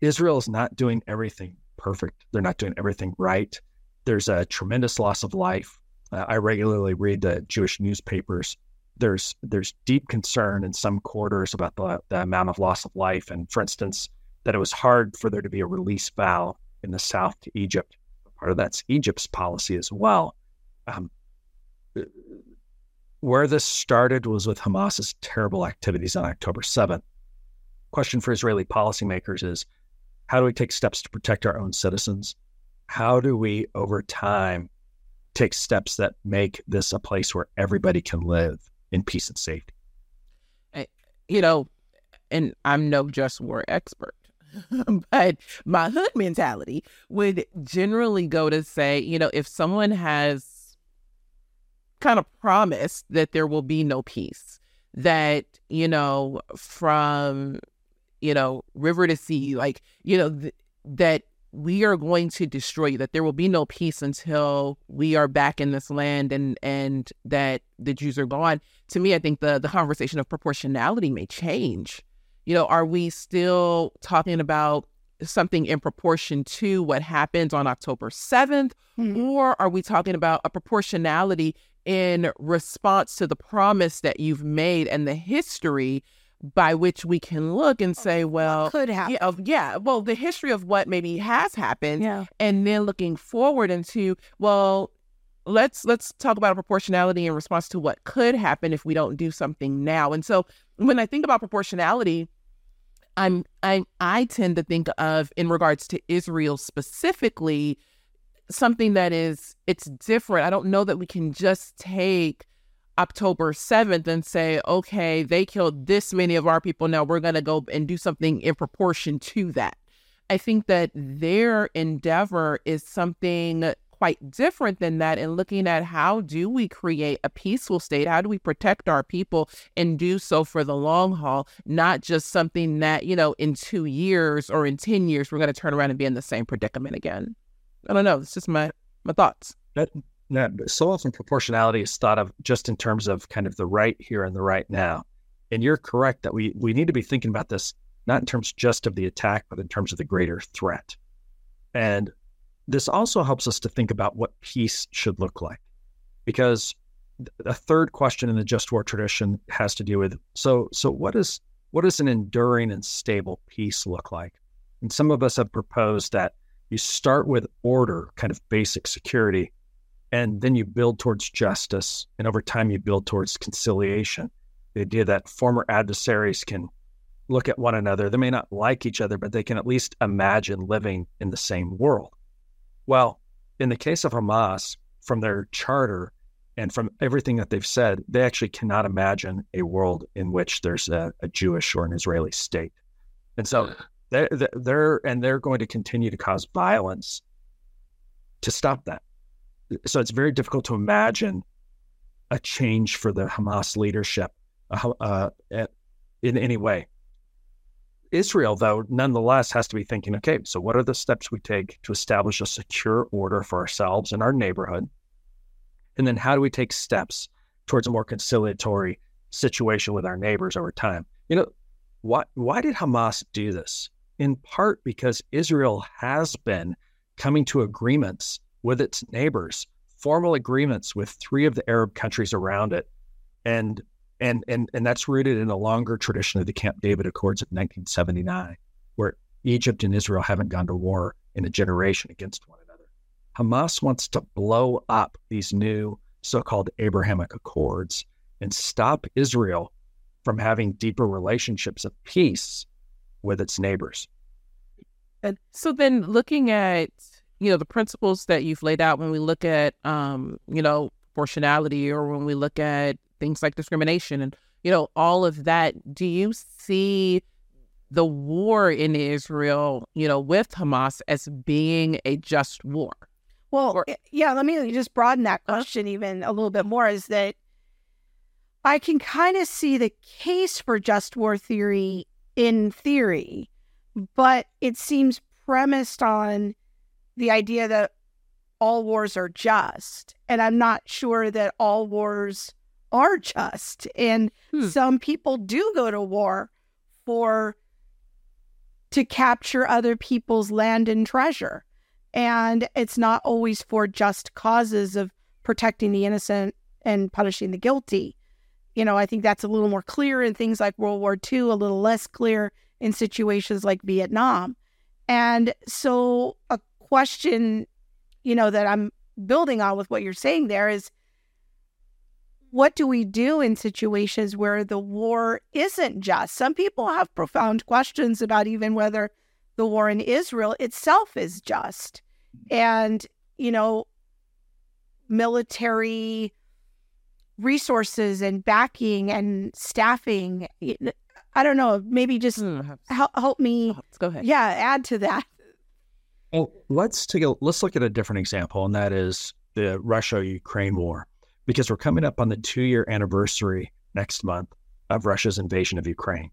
Israel is not doing everything perfect. They're not doing everything right. There's a tremendous loss of life. Uh, I regularly read the Jewish newspapers. There's there's deep concern in some quarters about the, the amount of loss of life, and for instance, that it was hard for there to be a release valve in the south to Egypt. Part of that's Egypt's policy as well. Um, where this started was with Hamas's terrible activities on October 7th. Question for Israeli policymakers is how do we take steps to protect our own citizens? How do we, over time, take steps that make this a place where everybody can live in peace and safety? Eh, you know, and I'm no just war expert, but my hood mentality would generally go to say, you know, if someone has kind of promised that there will be no peace, that, you know, from, you know, river to sea, like, you know, th- that we are going to destroy you that there will be no peace until we are back in this land and and that the jews are gone to me i think the the conversation of proportionality may change you know are we still talking about something in proportion to what happened on october 7th mm-hmm. or are we talking about a proportionality in response to the promise that you've made and the history by which we can look and say, well, what could happen. Yeah, yeah, well, the history of what maybe has happened, yeah. and then looking forward into, well, let's let's talk about proportionality in response to what could happen if we don't do something now. And so, when I think about proportionality, I'm I I tend to think of in regards to Israel specifically something that is it's different. I don't know that we can just take October 7th and say, okay, they killed this many of our people. Now we're going to go and do something in proportion to that. I think that their endeavor is something quite different than that and looking at how do we create a peaceful state how do we protect our people and do so for the long haul not just something that you know in two years or in 10 years we're going to turn around and be in the same predicament again i don't know it's just my my thoughts that yeah, so often proportionality is thought of just in terms of kind of the right here and the right now. And you're correct that we we need to be thinking about this not in terms just of the attack, but in terms of the greater threat. And this also helps us to think about what peace should look like. Because a third question in the just war tradition has to do with so so what is what does an enduring and stable peace look like? And some of us have proposed that you start with order, kind of basic security, and then you build towards justice and over time you build towards conciliation. The idea that former adversaries can look at one another they may not like each other but they can at least imagine living in the same world. Well in the case of hamas from their charter and from everything that they've said they actually cannot imagine a world in which there's a, a jewish or an israeli state. And so They're, they're and they're going to continue to cause violence to stop that. So it's very difficult to imagine a change for the Hamas leadership uh, uh, in any way. Israel, though, nonetheless has to be thinking okay, so what are the steps we take to establish a secure order for ourselves and our neighborhood? And then how do we take steps towards a more conciliatory situation with our neighbors over time? You know, why, why did Hamas do this? In part because Israel has been coming to agreements with its neighbors, formal agreements with three of the Arab countries around it. And and and and that's rooted in a longer tradition of the Camp David Accords of 1979, where Egypt and Israel haven't gone to war in a generation against one another. Hamas wants to blow up these new so-called Abrahamic Accords and stop Israel from having deeper relationships of peace with its neighbors. And so then looking at you know the principles that you've laid out when we look at um, you know proportionality or when we look at things like discrimination and you know all of that do you see the war in Israel you know with Hamas as being a just war? Well or, yeah let me just broaden that question uh, even a little bit more is that I can kind of see the case for just war theory in theory but it seems premised on the idea that all wars are just and I'm not sure that all wars are just. And hmm. some people do go to war for to capture other people's land and treasure. And it's not always for just causes of protecting the innocent and punishing the guilty. You know, I think that's a little more clear in things like World War II, a little less clear in situations like Vietnam. And so, a question, you know, that I'm building on with what you're saying there is what do we do in situations where the war isn't just? Some people have profound questions about even whether the war in Israel itself is just. And, you know, military resources and backing and staffing. I don't know, maybe just hmm, help, help me. Let's go ahead. Yeah, add to that. Well, let's take a let's look at a different example, and that is the Russia-Ukraine war because we're coming up on the two year anniversary next month of Russia's invasion of Ukraine.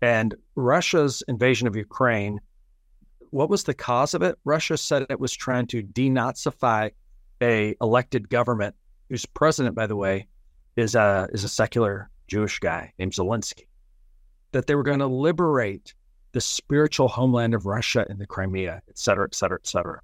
And Russia's invasion of Ukraine, what was the cause of it? Russia said it was trying to denazify a elected government whose president, by the way, is a is a secular Jewish guy named Zelensky. That they were going to liberate the spiritual homeland of Russia in the Crimea, et cetera, et cetera, et cetera.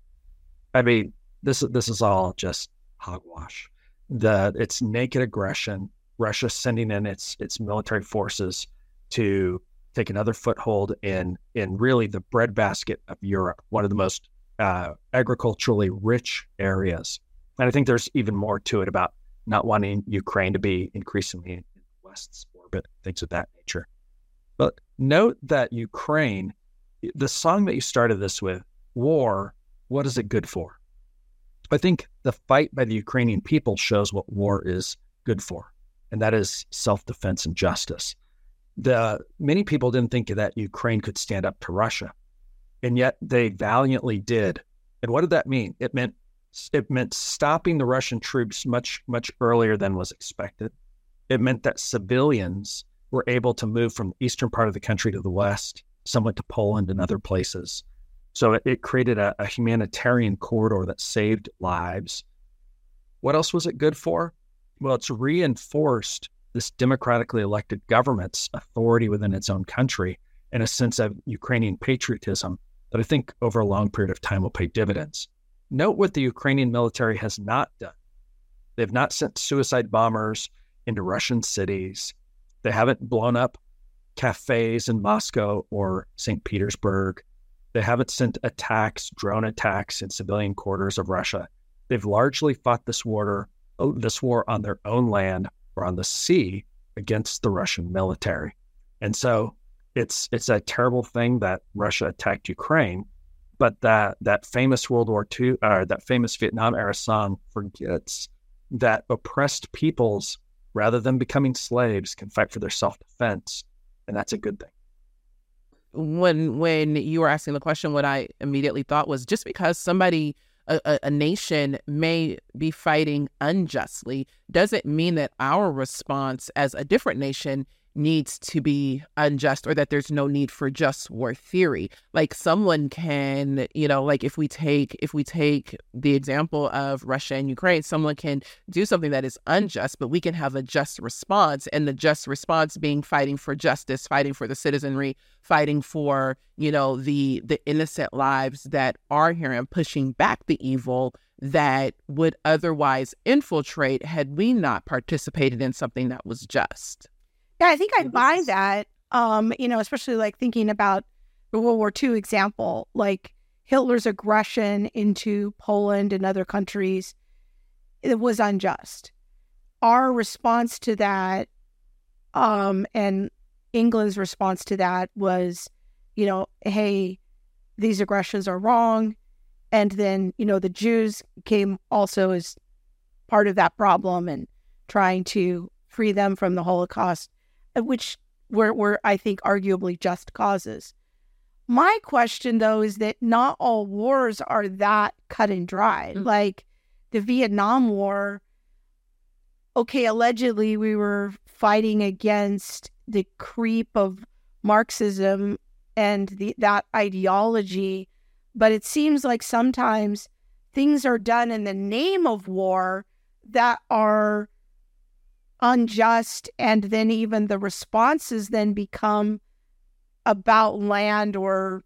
I mean, this this is all just hogwash the its naked aggression, Russia sending in its its military forces to take another foothold in in really the breadbasket of Europe, one of the most uh, agriculturally rich areas. And I think there's even more to it about not wanting Ukraine to be increasingly in the West's orbit, things of that nature. But note that Ukraine, the song that you started this with, war, what is it good for? I think the fight by the Ukrainian people shows what war is good for, and that is self defense and justice. The many people didn't think that Ukraine could stand up to Russia, and yet they valiantly did. And what did that mean? It meant it meant stopping the Russian troops much much earlier than was expected. It meant that civilians were able to move from the eastern part of the country to the west, somewhat to Poland and other places. So it, it created a, a humanitarian corridor that saved lives. What else was it good for? Well, it's reinforced this democratically elected government's authority within its own country and a sense of Ukrainian patriotism that I think over a long period of time will pay dividends. Note what the Ukrainian military has not done. They've not sent suicide bombers into Russian cities. They haven't blown up cafes in Moscow or St. Petersburg. They haven't sent attacks, drone attacks in civilian quarters of Russia. They've largely fought this war, oh, this war on their own land or on the sea against the Russian military. And so it's it's a terrible thing that Russia attacked Ukraine, but that that famous World War II or uh, that famous Vietnam era song forgets that oppressed peoples, rather than becoming slaves, can fight for their self defense, and that's a good thing. when when you were asking the question, what I immediately thought was just because somebody a, a, nation may be fighting unjustly doesn't mean that our response as a different nation needs to be unjust or that there's no need for just war theory. Like someone can you know like if we take if we take the example of russia and ukraine someone can do something that is unjust but we can have a just response and the just response being fighting for justice fighting for the citizenry fighting for you know the the innocent lives that are here and pushing back the evil that would otherwise infiltrate had we not participated in something that was just yeah, I think I buy that. Um, you know, especially like thinking about the World War II example, like Hitler's aggression into Poland and other countries, it was unjust. Our response to that, um, and England's response to that was, you know, hey, these aggressions are wrong. And then, you know, the Jews came also as part of that problem and trying to free them from the Holocaust. Uh, which were, were, I think, arguably just causes. My question, though, is that not all wars are that cut and dry. Mm-hmm. Like the Vietnam War, okay, allegedly we were fighting against the creep of Marxism and the, that ideology, but it seems like sometimes things are done in the name of war that are unjust and then even the responses then become about land or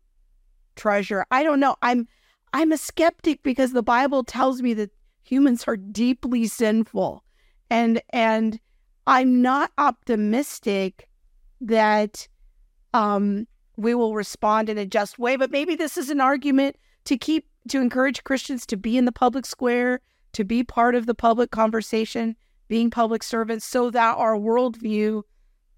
treasure. I don't know. I'm i'm a skeptic because the bible tells me that humans are deeply sinful. And and i'm not optimistic that um we will respond in a just way but maybe this is an argument to keep to encourage christians to be in the public square to be part of the public conversation being public servants so that our worldview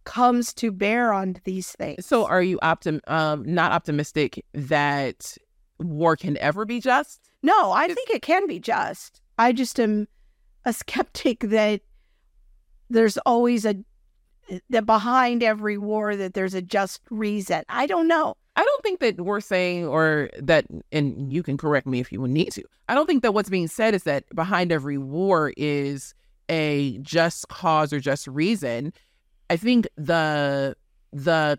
comes to bear on these things. So are you optim um not optimistic that war can ever be just? No, I think it can be just. I just am a skeptic that there's always a that behind every war that there's a just reason. I don't know. I don't think that we're saying or that and you can correct me if you need to. I don't think that what's being said is that behind every war is a just cause or just reason. I think the the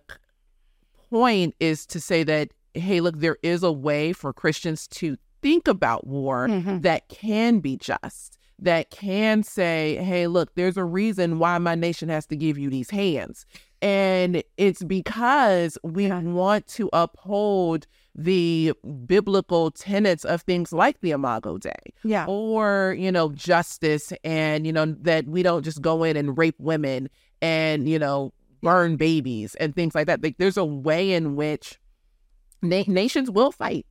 point is to say that hey, look, there is a way for Christians to think about war mm-hmm. that can be just, that can say, hey, look, there's a reason why my nation has to give you these hands. And it's because we want to uphold the biblical tenets of things like the Imago Dei. Yeah. Or, you know, justice and, you know, that we don't just go in and rape women and, you know, burn babies and things like that. Like there's a way in which na- nations will fight.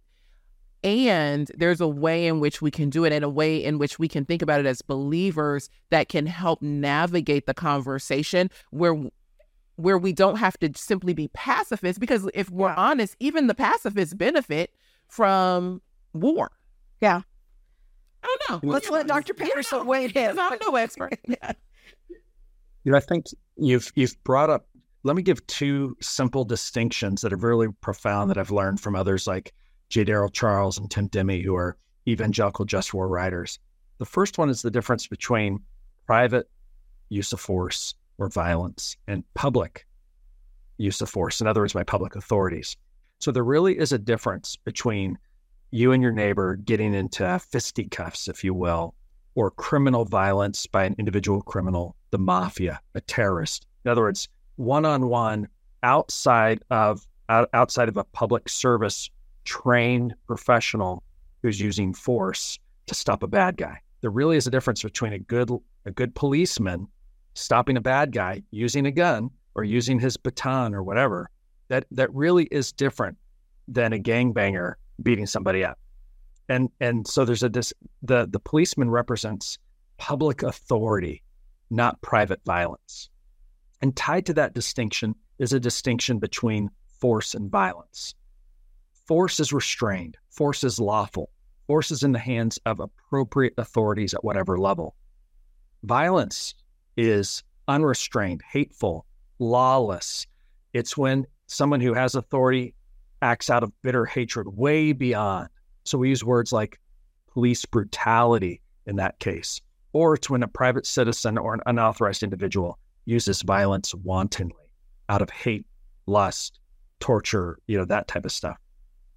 And there's a way in which we can do it and a way in which we can think about it as believers that can help navigate the conversation where where we don't have to simply be pacifists because if we're yeah. honest even the pacifists benefit from war. Yeah. I don't know. Let's let dr patterson yeah. weigh in. I'm no expert. Yeah. you know i think you've you've brought up let me give two simple distinctions that are really profound that i've learned from others like j. Daryl charles and tim Demy who are evangelical just war writers. The first one is the difference between private use of force or violence and public use of force, in other words, by public authorities. So there really is a difference between you and your neighbor getting into fisticuffs, if you will, or criminal violence by an individual criminal, the mafia, a terrorist. In other words, one on one outside of outside of a public service trained professional who's using force to stop a bad guy. There really is a difference between a good a good policeman stopping a bad guy using a gun or using his baton or whatever, that that really is different than a gangbanger beating somebody up. And and so there's a this the the policeman represents public authority, not private violence. And tied to that distinction is a distinction between force and violence. Force is restrained, force is lawful, force is in the hands of appropriate authorities at whatever level. Violence is unrestrained, hateful, lawless. It's when Someone who has authority acts out of bitter hatred way beyond. So we use words like police brutality in that case, or it's when a private citizen or an unauthorized individual uses violence wantonly out of hate, lust, torture, you know, that type of stuff.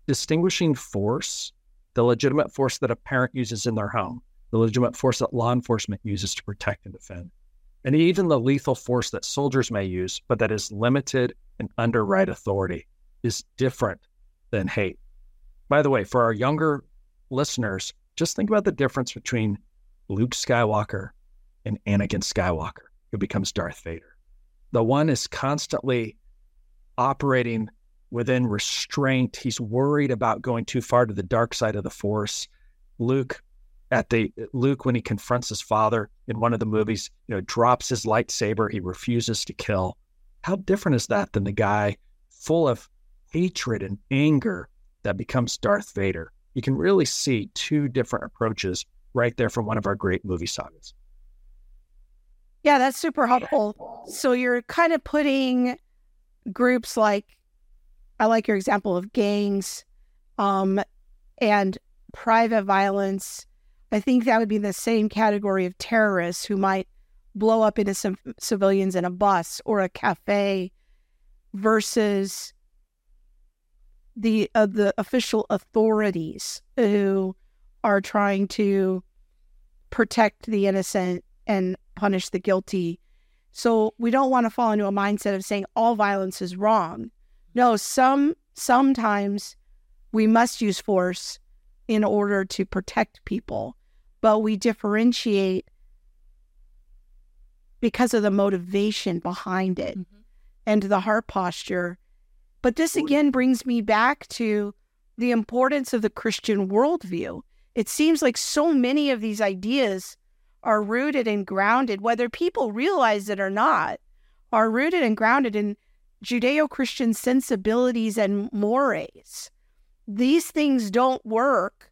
Distinguishing force, the legitimate force that a parent uses in their home, the legitimate force that law enforcement uses to protect and defend, and even the lethal force that soldiers may use, but that is limited and under right authority, is different than hate. By the way, for our younger listeners, just think about the difference between Luke Skywalker and Anakin Skywalker, who becomes Darth Vader. The one is constantly operating within restraint. He's worried about going too far to the dark side of the Force. Luke, at the Luke, when he confronts his father in one of the movies, you know, drops his lightsaber. He refuses to kill. How different is that than the guy full of hatred and anger that becomes Darth Vader? You can really see two different approaches right there from one of our great movie sagas. Yeah, that's super helpful. So you're kind of putting groups like I like your example of gangs um, and private violence. I think that would be the same category of terrorists who might blow up into some civilians in a bus or a cafe versus the uh, the official authorities who are trying to protect the innocent and punish the guilty. So we don't want to fall into a mindset of saying all violence is wrong. No, some sometimes we must use force in order to protect people, but we differentiate because of the motivation behind it mm-hmm. and the heart posture. But this again brings me back to the importance of the Christian worldview. It seems like so many of these ideas are rooted and grounded, whether people realize it or not, are rooted and grounded in Judeo Christian sensibilities and mores. These things don't work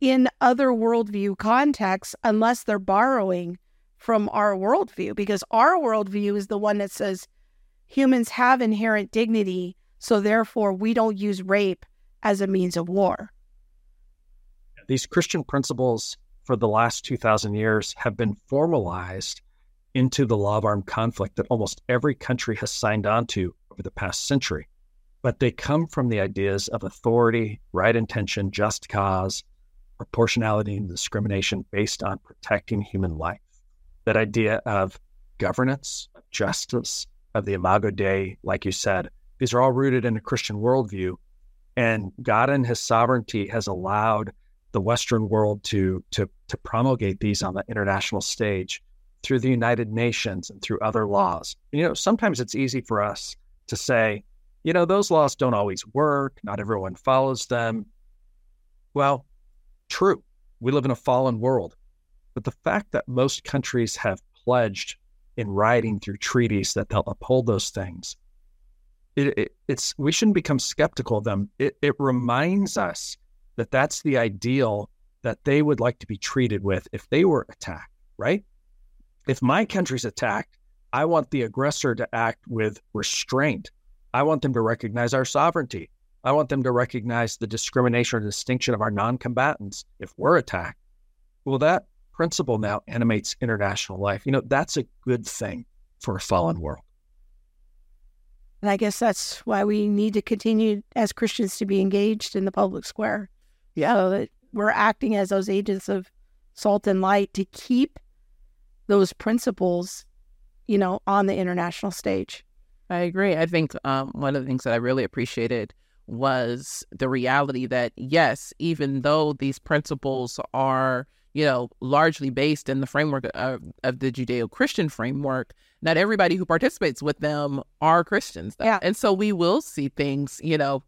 in other worldview contexts unless they're borrowing from our worldview, because our worldview is the one that says humans have inherent dignity, so therefore we don't use rape as a means of war. These Christian principles for the last 2,000 years have been formalized into the law of armed conflict that almost every country has signed on to over the past century. But they come from the ideas of authority, right intention, just cause, proportionality, and discrimination based on protecting human life. That idea of governance, of justice, of the imago Dei, like you said, these are all rooted in a Christian worldview. And God in his sovereignty has allowed the Western world to, to, to promulgate these on the international stage through the United Nations and through other laws. You know, sometimes it's easy for us to say, you know, those laws don't always work. Not everyone follows them. Well, true. We live in a fallen world. But the fact that most countries have pledged in writing through treaties that they'll uphold those things, it, it, it's we shouldn't become skeptical of them. It, it reminds us that that's the ideal that they would like to be treated with if they were attacked, right? if my country's attacked, I want the aggressor to act with restraint. I want them to recognize our sovereignty. I want them to recognize the discrimination or distinction of our non combatants if we're attacked. Well, that principle now animates international life. You know, that's a good thing for a fallen world. And I guess that's why we need to continue as Christians to be engaged in the public square. Yeah. So that we're acting as those agents of salt and light to keep those principles, you know, on the international stage. I agree. I think um, one of the things that I really appreciated was the reality that, yes, even though these principles are, you know, largely based in the framework of, of the Judeo Christian framework, not everybody who participates with them are Christians. Yeah. And so we will see things, you know,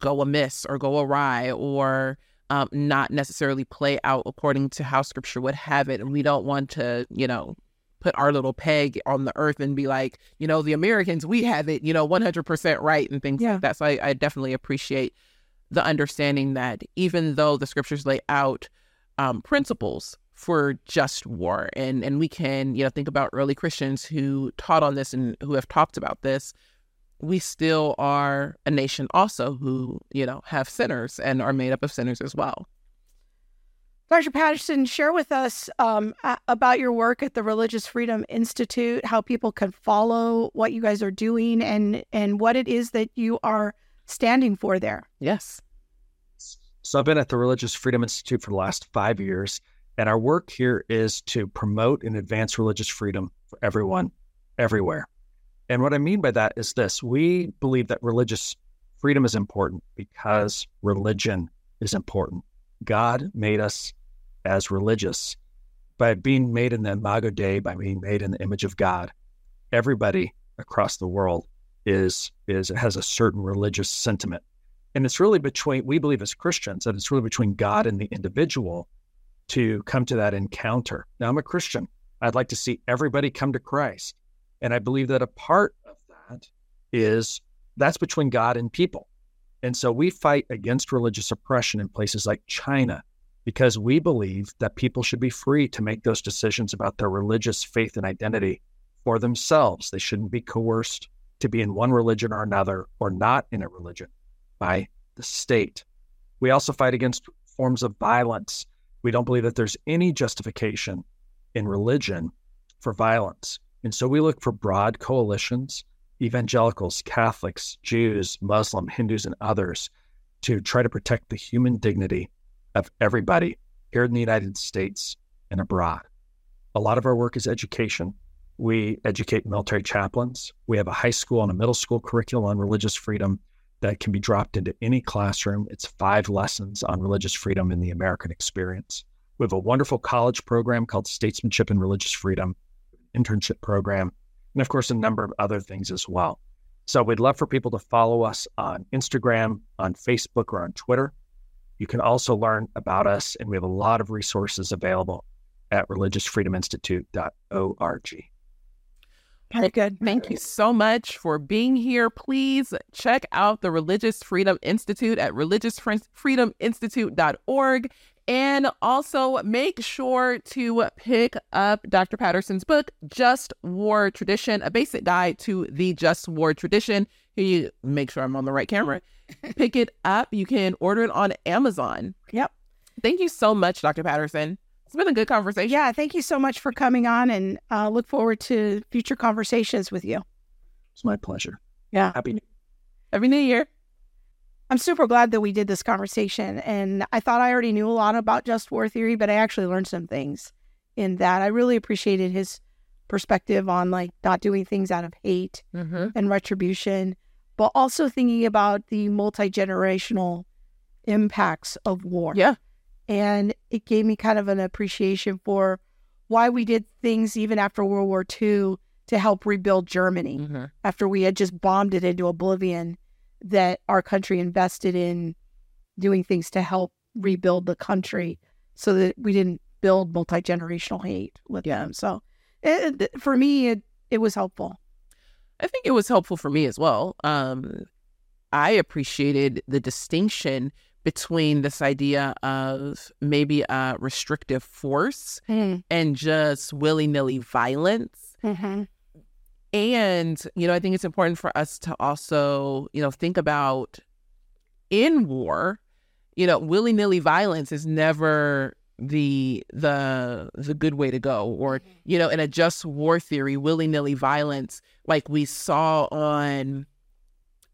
go amiss or go awry or, um, not necessarily play out according to how scripture would have it. And we don't want to, you know, put our little peg on the earth and be like, you know, the Americans, we have it, you know, 100% right and things yeah. like that. So I, I definitely appreciate the understanding that even though the scriptures lay out um, principles for just war, and, and we can, you know, think about early Christians who taught on this and who have talked about this, we still are a nation also who, you know, have sinners and are made up of sinners as well. Dr. Patterson, share with us um, about your work at the Religious Freedom Institute, how people can follow what you guys are doing, and and what it is that you are standing for there. Yes. So I've been at the Religious Freedom Institute for the last five years, and our work here is to promote and advance religious freedom for everyone, everywhere. And what I mean by that is this we believe that religious freedom is important because religion is important. God made us as religious by being made in the Imago Dei, by being made in the image of God. Everybody across the world is is has a certain religious sentiment. And it's really between we believe as Christians that it's really between God and the individual to come to that encounter. Now I'm a Christian. I'd like to see everybody come to Christ. And I believe that a part of that is that's between God and people. And so we fight against religious oppression in places like China because we believe that people should be free to make those decisions about their religious faith and identity for themselves. They shouldn't be coerced to be in one religion or another or not in a religion by the state. We also fight against forms of violence. We don't believe that there's any justification in religion for violence. And so we look for broad coalitions, evangelicals, Catholics, Jews, Muslim, Hindus, and others to try to protect the human dignity of everybody here in the United States and abroad. A lot of our work is education. We educate military chaplains. We have a high school and a middle school curriculum on religious freedom that can be dropped into any classroom. It's five lessons on religious freedom in the American experience. We have a wonderful college program called Statesmanship and Religious Freedom, internship program, and of course, a number of other things as well. So we'd love for people to follow us on Instagram, on Facebook, or on Twitter. You can also learn about us, and we have a lot of resources available at religiousfreedominstitute.org. Very good. Thank you so much for being here. Please check out the Religious Freedom Institute at religiousfreedominstitute.org. And also make sure to pick up Dr. Patterson's book, Just War Tradition, a basic guide to the Just War tradition. Here you make sure I'm on the right camera. Pick it up. You can order it on Amazon. Yep. Thank you so much, Dr. Patterson. It's been a good conversation. Yeah, thank you so much for coming on and uh, look forward to future conversations with you. It's my pleasure. Yeah. Happy New Happy New Year. I'm super glad that we did this conversation. And I thought I already knew a lot about just war theory, but I actually learned some things in that. I really appreciated his perspective on like not doing things out of hate Mm-hmm. and retribution, but also thinking about the multi generational impacts of war. Yeah. And it gave me kind of an appreciation for why we did things even after World War II to help rebuild Germany Mm-hmm. after we had just bombed it into oblivion, that our country invested in doing things to help rebuild the country so that we didn't build multi generational hate with Yeah. them. So it, for me, it, it was helpful. I think it was helpful for me as well. Um, I appreciated the distinction between this idea of maybe a restrictive force and just willy nilly violence. Mm-hmm. And, you know, I think it's important for us to also, you know, think about in war, you know, willy nilly violence is never the the the good way to go or mm-hmm. you know in a just war theory willy-nilly violence like we saw on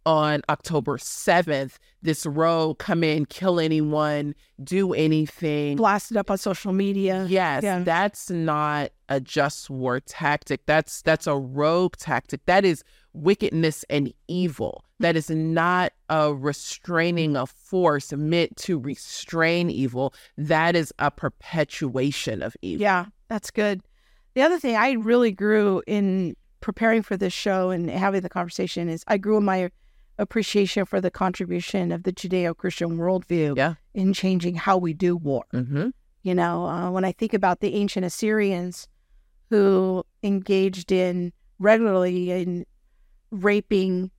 on October 7th this row come in kill anyone do anything Blasted up on social media. Yes, Yeah. that's not a just war tactic. That's that's a rogue tactic. That is wickedness and evil. That is not a restraining of force meant to restrain evil. That is a perpetuation of evil. Yeah, that's good. The other thing I really grew in preparing for this show and having the conversation is I grew in my appreciation for the contribution of the Judeo Christian worldview Yeah. in changing how we do war. Mm-hmm. You know, uh, when I think about the ancient Assyrians who engaged in regularly in raping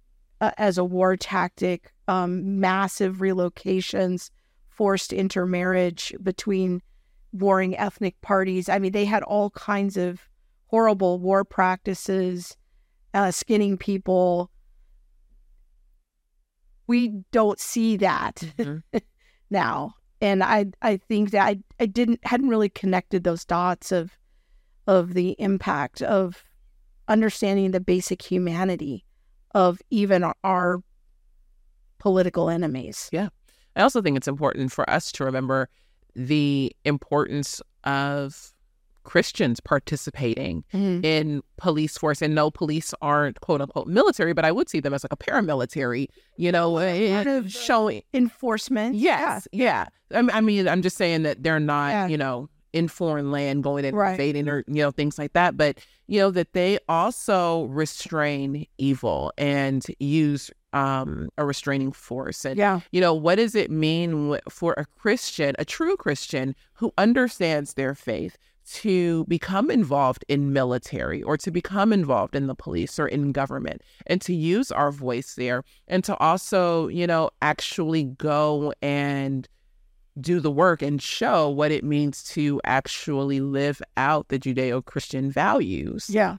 uh, as a war tactic, um, massive relocations, forced intermarriage between warring ethnic parties. I mean, they had all kinds of horrible war practices, uh, skinning people, we don't see that Mhm. now. And I I think that I, I didn't hadn't really connected those dots of of the impact of understanding the basic humanity of even our, political enemies. Yeah. I also think it's important for us to remember the importance of Christians participating in police force. And no, police aren't quote unquote military, but I would see them as like a paramilitary, you know, eh, Part of showing. Enforcement. Yes, yeah. I mean, I'm just saying that they're not, Yeah. you know, in foreign land going and Right. invading or, you know, things like that. But, you know, that they also restrain evil and use um, a restraining force. And, Yeah. you know, what does it mean for a Christian, a true Christian who understands their faith to become involved in military or to become involved in the police or in government and to use our voice there and to also, you know, actually go and do the work and show what it means to actually live out the Judeo Christian values Yeah.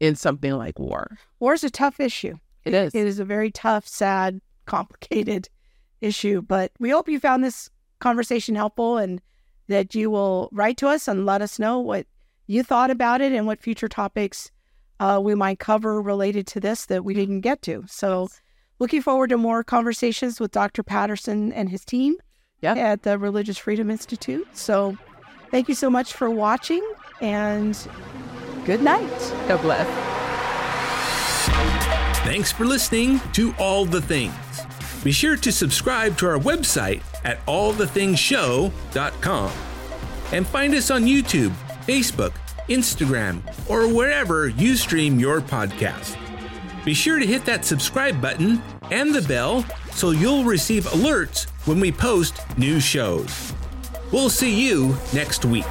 in something like war. War is a tough issue. It is. It is a very tough, sad, complicated issue. But we hope you found this conversation helpful and that you will write to us and let us know what you thought about it and what future topics uh, we might cover related to this that we didn't get to. So, looking forward to more conversations with Dr. Patterson and his team Yeah. at the Religious Freedom Institute. So, thank you so much for watching and good night. God bless. Thanks for listening to All the Things. Be sure to subscribe to our website at allthethingshow.com and find us on YouTube, Facebook, Instagram, or wherever you stream your podcast. Be sure to hit that subscribe button and the bell so you'll receive alerts when we post new shows. We'll see you next week.